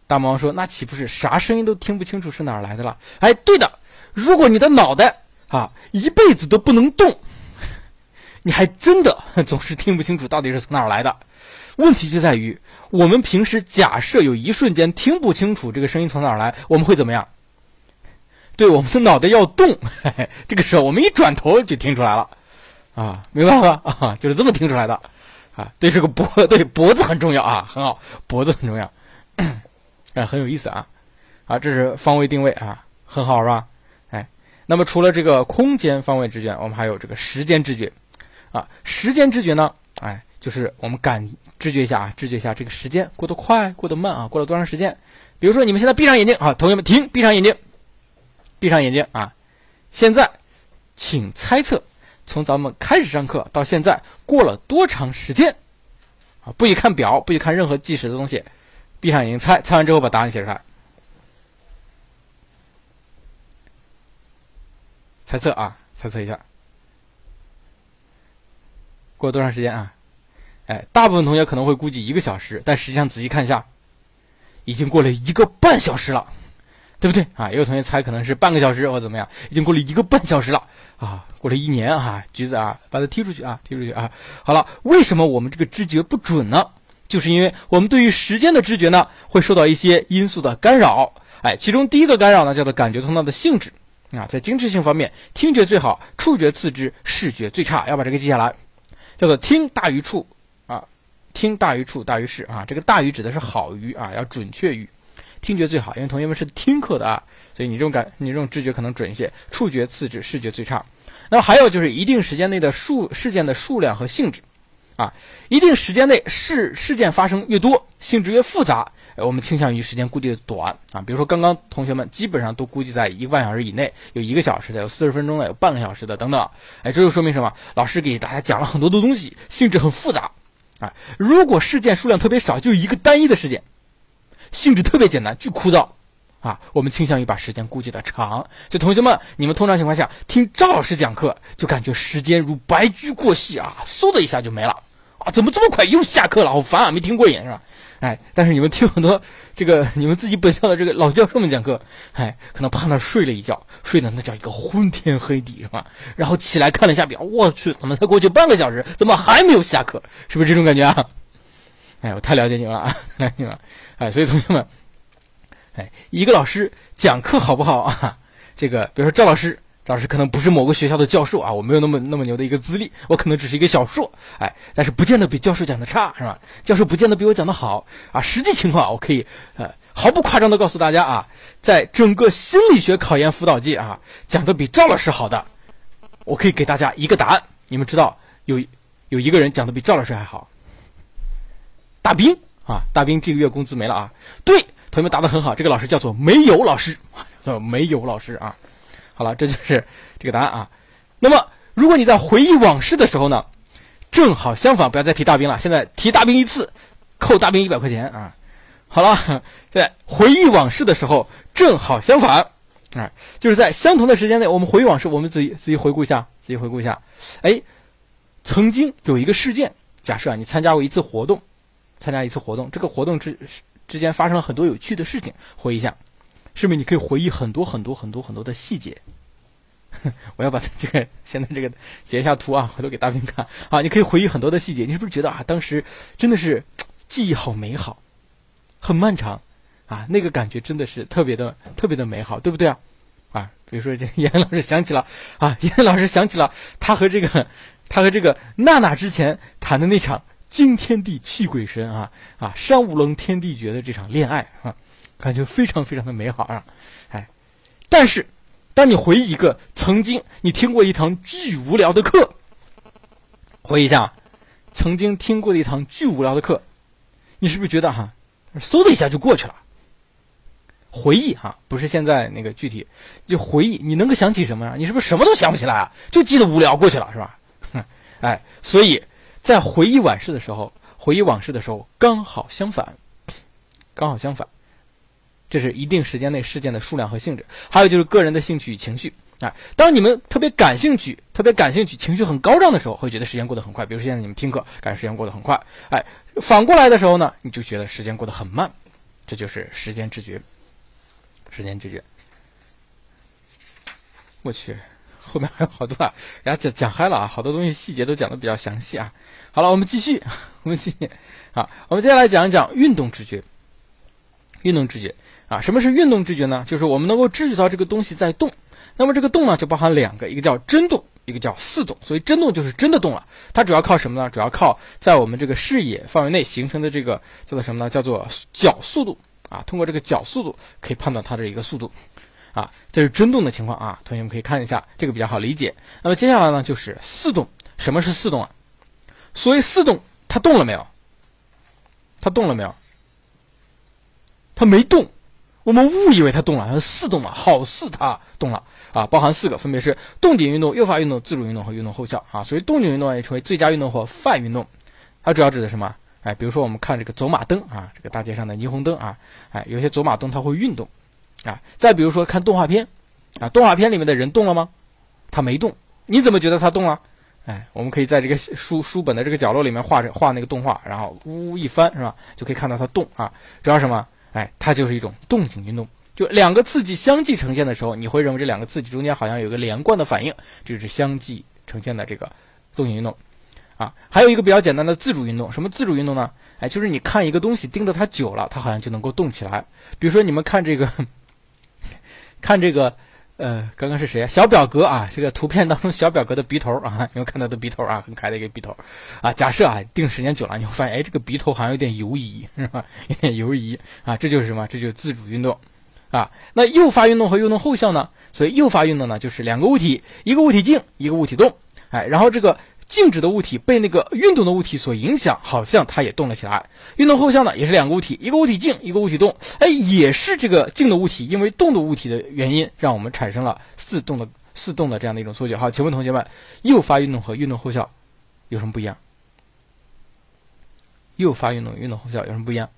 大魔王说：“那岂不是啥声音都听不清楚是哪儿来的了？”哎，对的。如果你的脑袋啊一辈子都不能动，你还真的 <laughs> 总是听不清楚到底是从哪儿来的。问题就在于，我们平时假设有一瞬间听不清楚这个声音从哪儿来，我们会怎么样？对，我们的脑袋要动，<laughs> 这个时候我们一转头就听出来了。啊，明白了吧？啊，就是这么听出来的，啊，对，这个脖，对，脖子很重要啊，很好，脖子很重要，哎，<clears throat> 很有意思啊，啊，这是方位定位啊，很好是吧？哎，那么除了这个空间方位知觉，我们还有这个时间知觉，啊，时间知觉呢，哎，就是我们感知觉一下啊，知觉一下这个时间过得快，过得慢啊，过了多长时间？比如说你们现在闭上眼睛啊，同学们停，闭上眼睛，闭上眼睛啊，现在请猜测。从咱们开始上课到现在过了多长时间？啊，不许看表，不许看任何计时的东西，闭上眼睛猜，猜完之后把答案写出来。猜测啊，猜测一下，过多长时间啊？哎，大部分同学可能会估计一个小时，但实际上仔细看一下，已经过了一个半小时了。对不对啊？也有同学猜可能是半个小时或怎么样，已经过了一个半小时了啊，过了一年啊，橘子啊，把它踢出去啊，踢出去啊。好了，为什么我们这个知觉不准呢？就是因为我们对于时间的知觉呢，会受到一些因素的干扰。哎，其中第一个干扰呢，叫做感觉通道的性质啊。在精致性方面，听觉最好，触觉次之，视觉最差。要把这个记下来，叫做听大于处啊，听大于处大于视啊。这个大于指的是好于啊，要准确于。听觉最好，因为同学们是听课的啊，所以你这种感，你这种知觉可能准一些。触觉次之，视觉最差。那么还有就是一定时间内的数事件的数量和性质。啊，一定时间内事事件发生越多，性质越复杂，我们倾向于时间估计的短啊。比如说刚刚同学们基本上都估计在一个半小时以内，有一个小时的，有四十分钟的，有半个小时的等等。哎，这就说明什么？老师给大家讲了很多的东西，性质很复杂啊。如果事件数量特别少，就一个单一的事件，性质特别简单，巨枯燥啊，我们倾向于把时间估计的长。就同学们，你们通常情况下听赵老师讲课，就感觉时间如白驹过隙啊，嗖的一下就没了。啊怎么这么快又下课了？好烦啊！没听过瘾是吧？哎，但是你们听很多这个你们自己本校的这个老教授们讲课，哎，可能趴那睡了一觉，睡的那叫一个昏天黑地是吧？然后起来看了一下表，我去，怎么才过去半个小时？怎么还没有下课？是不是这种感觉啊？<laughs> 哎，我太了解你们了啊，<laughs> 了解你了。哎，所以同学们，哎，一个老师讲课好不好啊？这个，比如说赵老师。老师可能不是某个学校的教授啊，我没有那么那么牛的一个资历，我可能只是一个小硕，哎，但是不见得比教授讲的差，是吧？教授不见得比我讲的好啊。实际情况，我可以呃毫不夸张的告诉大家啊，在整个心理学考研辅导界啊，讲的比赵老师好的，我可以给大家一个答案，你们知道有有一个人讲的比赵老师还好，大兵啊，大兵这个月工资没了啊。对，同学们答的很好，这个老师叫做没有老师，<laughs> 叫没有老师啊。好了，这就是这个答案啊。那么，如果你在回忆往事的时候呢，正好相反，不要再提大兵了。现在提大兵一次，扣大兵一百块钱啊。好了，在回忆往事的时候，正好相反，啊，就是在相同的时间内，我们回忆往事，我们自己自己回顾一下，自己回顾一下。哎，曾经有一个事件，假设啊，你参加过一次活动，参加一次活动，这个活动之之间发生了很多有趣的事情，回忆一下。是不是你可以回忆很多很多很多很多的细节？<laughs> 我要把这个现在这个截一下图啊，回头给大兵看啊。你可以回忆很多的细节，你是不是觉得啊，当时真的是记忆好美好，很漫长啊？那个感觉真的是特别的特别的美好，对不对啊？<laughs> 啊，比如说这严老师想起了啊，严老师想起了他和这个他和这个娜娜之前谈的那场惊天地泣鬼神啊啊山无棱天地绝的这场恋爱啊。感觉非常非常的美好啊，哎，但是，当你回忆一个曾经你听过一堂巨无聊的课，回忆一下，曾经听过的一堂巨无聊的课，你是不是觉得哈，嗖的一下就过去了？回忆哈，不是现在那个具体，就回忆，你能够想起什么呀？你是不是什么都想不起来啊？就记得无聊过去了是吧？<laughs> 哎，所以在回忆往事的时候，回忆往事的时候刚好相反，刚好相反。这是一定时间内事件的数量和性质，还有就是个人的兴趣与情绪啊。当你们特别感兴趣、特别感兴趣、情绪很高涨的时候，会觉得时间过得很快。比如说现在你们听课，感觉时间过得很快。哎，反过来的时候呢，你就觉得时间过得很慢。这就是时间知觉。时间知觉。我去，后面还有好多啊，人家讲讲嗨了啊，好多东西细节都讲的比较详细啊。好了，我们继续，<laughs> 我们继续啊，我们接下来讲一讲运动知觉。运动知觉。啊，什么是运动知觉呢？就是我们能够知觉到这个东西在动。那么这个动呢，就包含两个，一个叫真动，一个叫似动。所以真动就是真的动了。它主要靠什么呢？主要靠在我们这个视野范围内形成的这个叫做什么呢？叫做角速度啊。通过这个角速度可以判断它的一个速度。啊，这是真动的情况啊。同学们可以看一下，这个比较好理解。那么接下来呢，就是似动。什么是似动啊？所谓似动，它动了没有？它动了没有？它没动。我们误以为它动了，它是似动了，好似它动了啊！包含四个，分别是动点运动、诱发运动、自主运动和运动后效啊。所以动点运动也称为最佳运动或泛运动。它主要指的什么？哎，比如说我们看这个走马灯啊，这个大街上的霓虹灯啊，哎，有些走马灯它会运动啊。再比如说看动画片啊，动画片里面的人动了吗？他没动，你怎么觉得他动了？哎，我们可以在这个书书本的这个角落里面画着画那个动画，然后呜一翻是吧，就可以看到它动啊。主要什么？哎，它就是一种动静运动，就两个刺激相继呈现的时候，你会认为这两个刺激中间好像有个连贯的反应，这就是相继呈现的这个动静运动。啊，还有一个比较简单的自主运动，什么自主运动呢？哎，就是你看一个东西盯着它久了，它好像就能够动起来。比如说你们看这个，<laughs> 看这个，呃，刚刚是谁啊？小表格啊，这个图片当中小表格的鼻头啊，<laughs> 你们看到的鼻头啊，很可爱的一个鼻头啊。假设啊，定时间久了，你会发现，哎，这个鼻头好像有点游移，<laughs> 是吧？有点游移啊，这就是什么？这就是自主运动啊。那诱发运动和运动后效呢？所以诱发运动呢，就是两个物体，一个物体静，一个物体动，哎，然后这个。静止的物体被那个运动的物体所影响，好像它也动了起来。运动后效呢，也是两个物体，一个物体静，一个物体动。哎，也是这个静的物体因为动的物体的原因，让我们产生了似动的似动的这样的一种错觉。好，请问同学们，诱发运动和运动后效有什么不一样？诱发运动、运动后效有什么不一样？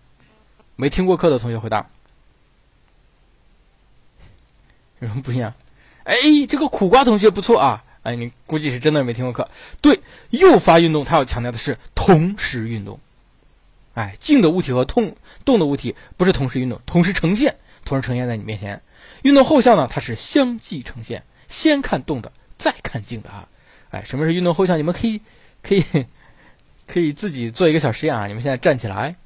没听过课的同学回答。有什么不一样？哎，这个苦瓜同学不错啊。哎，你估计是真的没听过课。对，诱发运动，它要强调的是同时运动。哎，静的物体和动动的物体不是同时运动，同时呈现，同时呈现在你面前。运动后效呢，它是相继呈现，先看动的，再看静的啊。哎，什么是运动后效？你们可以可以可以自己做一个小实验啊。你们现在站起来，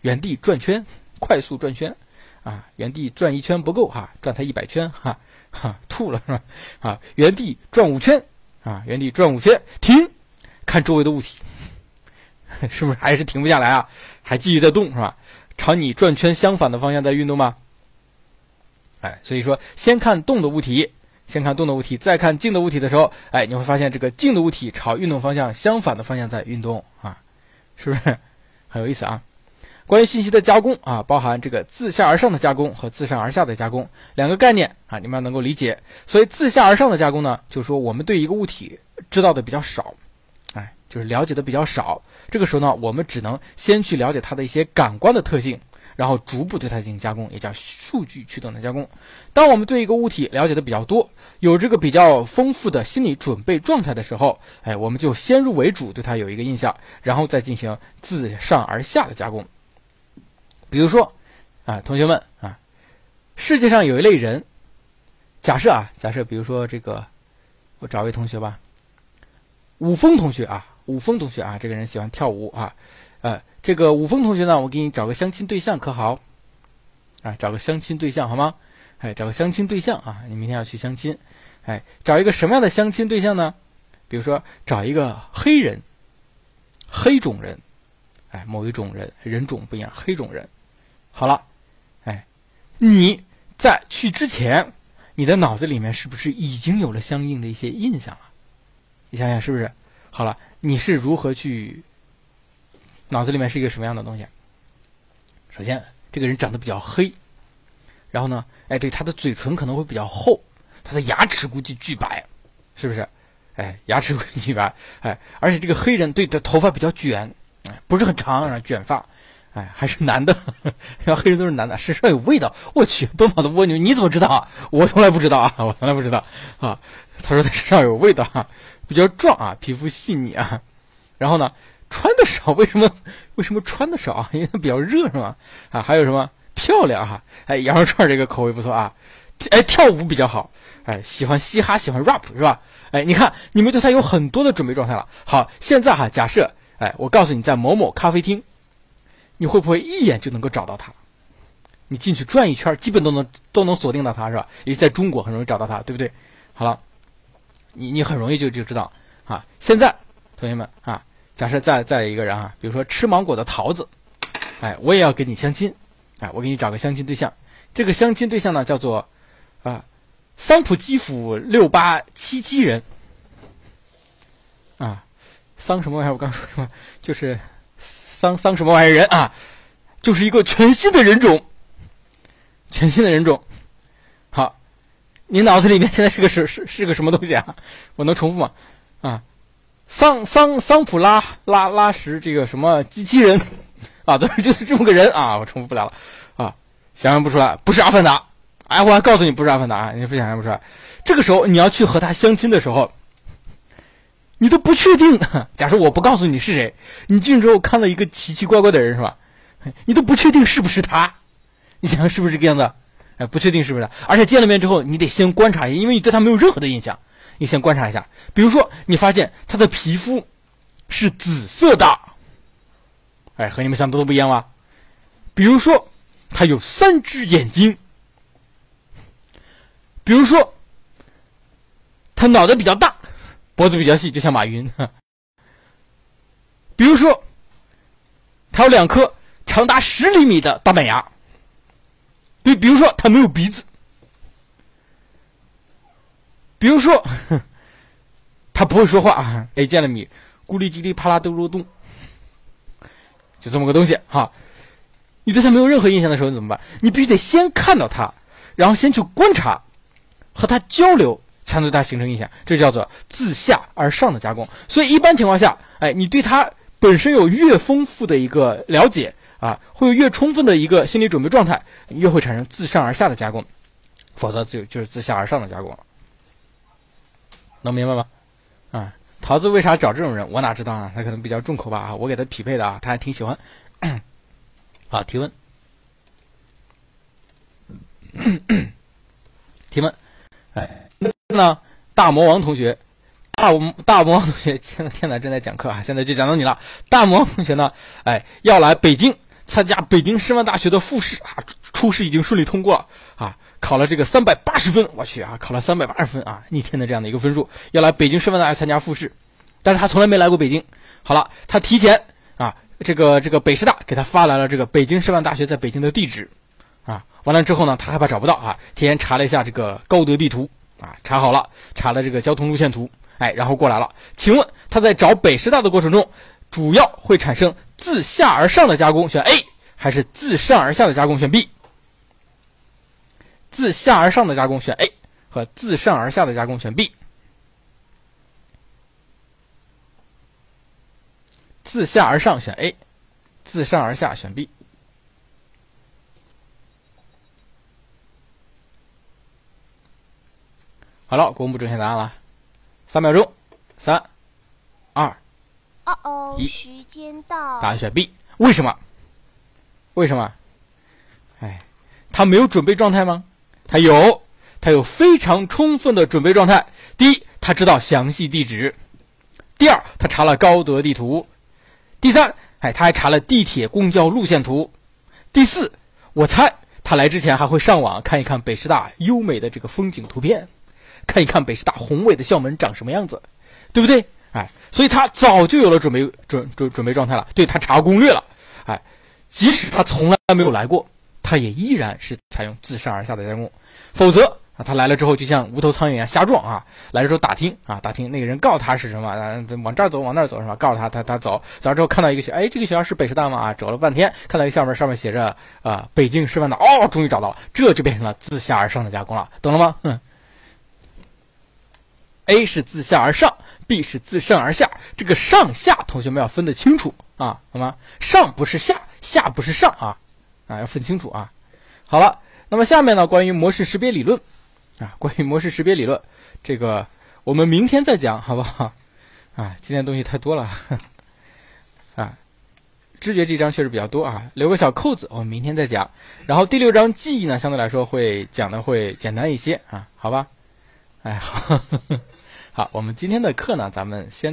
原地转圈，快速转圈啊，原地转一圈不够哈，转它一百圈哈。哈，<laughs> 吐了是吧？啊，原地转五圈，啊，原地转五圈，停，看周围的物体，<laughs> 是不是还是停不下来啊？还继续在动是吧？朝你转圈相反的方向在运动吗？哎，所以说先看动的物体，先看动的物体，再看静的物体的时候，哎，你会发现这个静的物体朝运动方向相反的方向在运动啊，是不是 <laughs> 很有意思啊？关于信息的加工啊，包含这个自下而上的加工和自上而下的加工两个概念啊，你们要能够理解。所以自下而上的加工呢，就是说我们对一个物体知道的比较少，哎，就是了解的比较少。这个时候呢，我们只能先去了解它的一些感官的特性，然后逐步对它进行加工，也叫数据驱动的加工。当我们对一个物体了解的比较多，有这个比较丰富的心理准备状态的时候，哎，我们就先入为主对它有一个印象，然后再进行自上而下的加工。比如说，啊，同学们啊，世界上有一类人，假设啊，假设比如说这个，我找位同学吧，武峰同学啊，武峰同学啊，这个人喜欢跳舞啊，呃，这个武峰同学呢，我给你找个相亲对象可好？啊，找个相亲对象好吗？哎，找个相亲对象啊，你明天要去相亲，哎，找一个什么样的相亲对象呢？比如说找一个黑人，黑种人，哎，某一种人，人种不一样，黑种人。好了，哎，你在去之前，你的脑子里面是不是已经有了相应的一些印象了？你想想是不是？好了，你是如何去脑子里面是一个什么样的东西？首先，这个人长得比较黑，然后呢，哎，对，他的嘴唇可能会比较厚，他的牙齿估计巨白，是不是？哎，牙齿巨白，哎，而且这个黑人对的头发比较卷，哎，不是很长，卷发。哎，还是男的，然后黑人都是男的，身上有味道。我去，奔跑的蜗牛，你怎么知道啊？我从来不知道啊，我从来不知道啊。他说他身上有味道啊，比较壮啊，皮肤细腻啊。然后呢，穿的少，为什么？为什么穿的少啊？因为他比较热是吗？啊，还有什么漂亮哈？哎，羊肉串这个口味不错啊。哎，跳舞比较好，哎，喜欢嘻哈，喜欢 rap 是吧？哎，你看你们对他有很多的准备状态了。好，现在哈，假设哎，我告诉你，在某某咖啡厅。你会不会一眼就能够找到他？你进去转一圈，基本都能都能锁定到他，是吧？尤其在中国很容易找到他，对不对？好了，你你很容易就就知道啊。现在同学们啊，假设再再一个人啊，比如说吃芒果的桃子，哎，我也要跟你相亲，哎，我给你找个相亲对象。这个相亲对象呢，叫做啊，桑普基辅六八七七人啊，桑什么玩意儿？我刚说什么？就是。桑桑什么玩意儿人啊？就是一个全新的人种，全新的人种。好，你脑子里面现在是个是是是个什么东西啊？我能重复吗？啊，桑桑桑普拉拉拉什这个什么机器人啊？对，就是这么个人啊！我重复不了了啊，想象不出来，不是阿凡达。哎，我还告诉你不是阿凡达，你不想象不出来。这个时候你要去和他相亲的时候。你都不确定，<laughs> 假设我不告诉你是谁，你进去之后看到一个奇奇怪怪的人是吧？<laughs> 你都不确定是不是他，你想想是不是这个样子？哎，不确定是不是？而且见了面之后，你得先观察一下，因为你对他没有任何的印象，你先观察一下。比如说，你发现他的皮肤是紫色的，哎，和你们想的都不一样吧？比如说，他有三只眼睛；比如说，他脑袋比较大，脖子比较细，就像马云；<laughs> 比如说，他有两颗长达十厘米的大板牙；对，比如说，他没有鼻子；比如说，<laughs> 他不会说话啊。哎，见了米，咕哩叽哩啪啦嘟噜咚。就这么个东西哈，你对他没有任何印象的时候，你怎么办？你必须得先看到他，然后先去观察，和他交流，才能对它形成印象。这叫做自下而上的加工。所以一般情况下，哎，你对它本身有越丰富的一个了解啊，会有越充分的一个心理准备状态，越会产生自上而下的加工，否则就就是自下而上的加工。能明白吗？啊。桃子为啥找这种人？我哪知道啊？他可能比较重口吧啊！我给他匹配的啊，他还挺喜欢。好，提问，<clears throat> 提问，哎，那大魔王同学，大大魔王同学，现在现在正在讲课啊，现在就讲到你了。大魔王同学呢，哎，要来北京参加北京师范大学的复试啊，初试已经顺利通过了啊，考了这个三百八十分，我去啊，考了三百八十分啊，逆天的这样的一个分数，要来北京师范大学参加复试。但是他从来没来过北京。好了，他提前啊，这个这个北师大给他发来了这个北京师范大学在北京的地址，啊，完了之后呢，他害怕找不到啊，提前查了一下这个高德地图啊，查好了，查了这个交通路线图，哎，然后过来了。请问他在找北师大的过程中，主要会产生自下而上的加工，选 A 还是自上而下的加工，选 B？自下而上的加工选 A 和自上而下的加工选 B。自下而上选 A，自上而下选 B。好了，公布正确答案了，三秒钟，三、二、哦哦，时间到。答案选 B，为什么？为什么？哎，他没有准备状态吗？他有，他有非常充分的准备状态。第一，他知道详细地址；第二，他查了高德地图。第三，哎，他还查了地铁、公交路线图。第四，我猜他来之前还会上网看一看北师大优美的这个风景图片，看一看北师大宏伟的校门长什么样子，对不对？哎，所以他早就有了准备准准准备状态了。对他查攻略了，哎，即使他从来没有来过，他也依然是采用自上而下的加工，否则。啊，他来了之后就像无头苍蝇一样瞎撞啊！来了之后打听啊，打听那个人告诉他是什么，啊，往这儿走，往那儿走是吧？告诉他，他他走，走了之后看到一个学，哎，这个学校是北师大吗？啊，走了半天，看到一个校门，上面写着啊，北京师范大，哦，终于找到了，这就变成了自下而上的加工了，懂了吗？哼，A 是自下而上，B 是自上而下，这个上下同学们要分得清楚啊，好吗？上不是下，下不是上啊，啊，要分清楚啊。好了，那么下面呢，关于模式识别理论。啊，关于模式识别理论，这个我们明天再讲，好不好？啊，今天东西太多了，啊，知觉这章确实比较多啊，留个小扣子，我们明天再讲。然后第六章记忆呢，相对来说会讲的会简单一些啊，好吧？哎，好，好，我们今天的课呢，咱们先。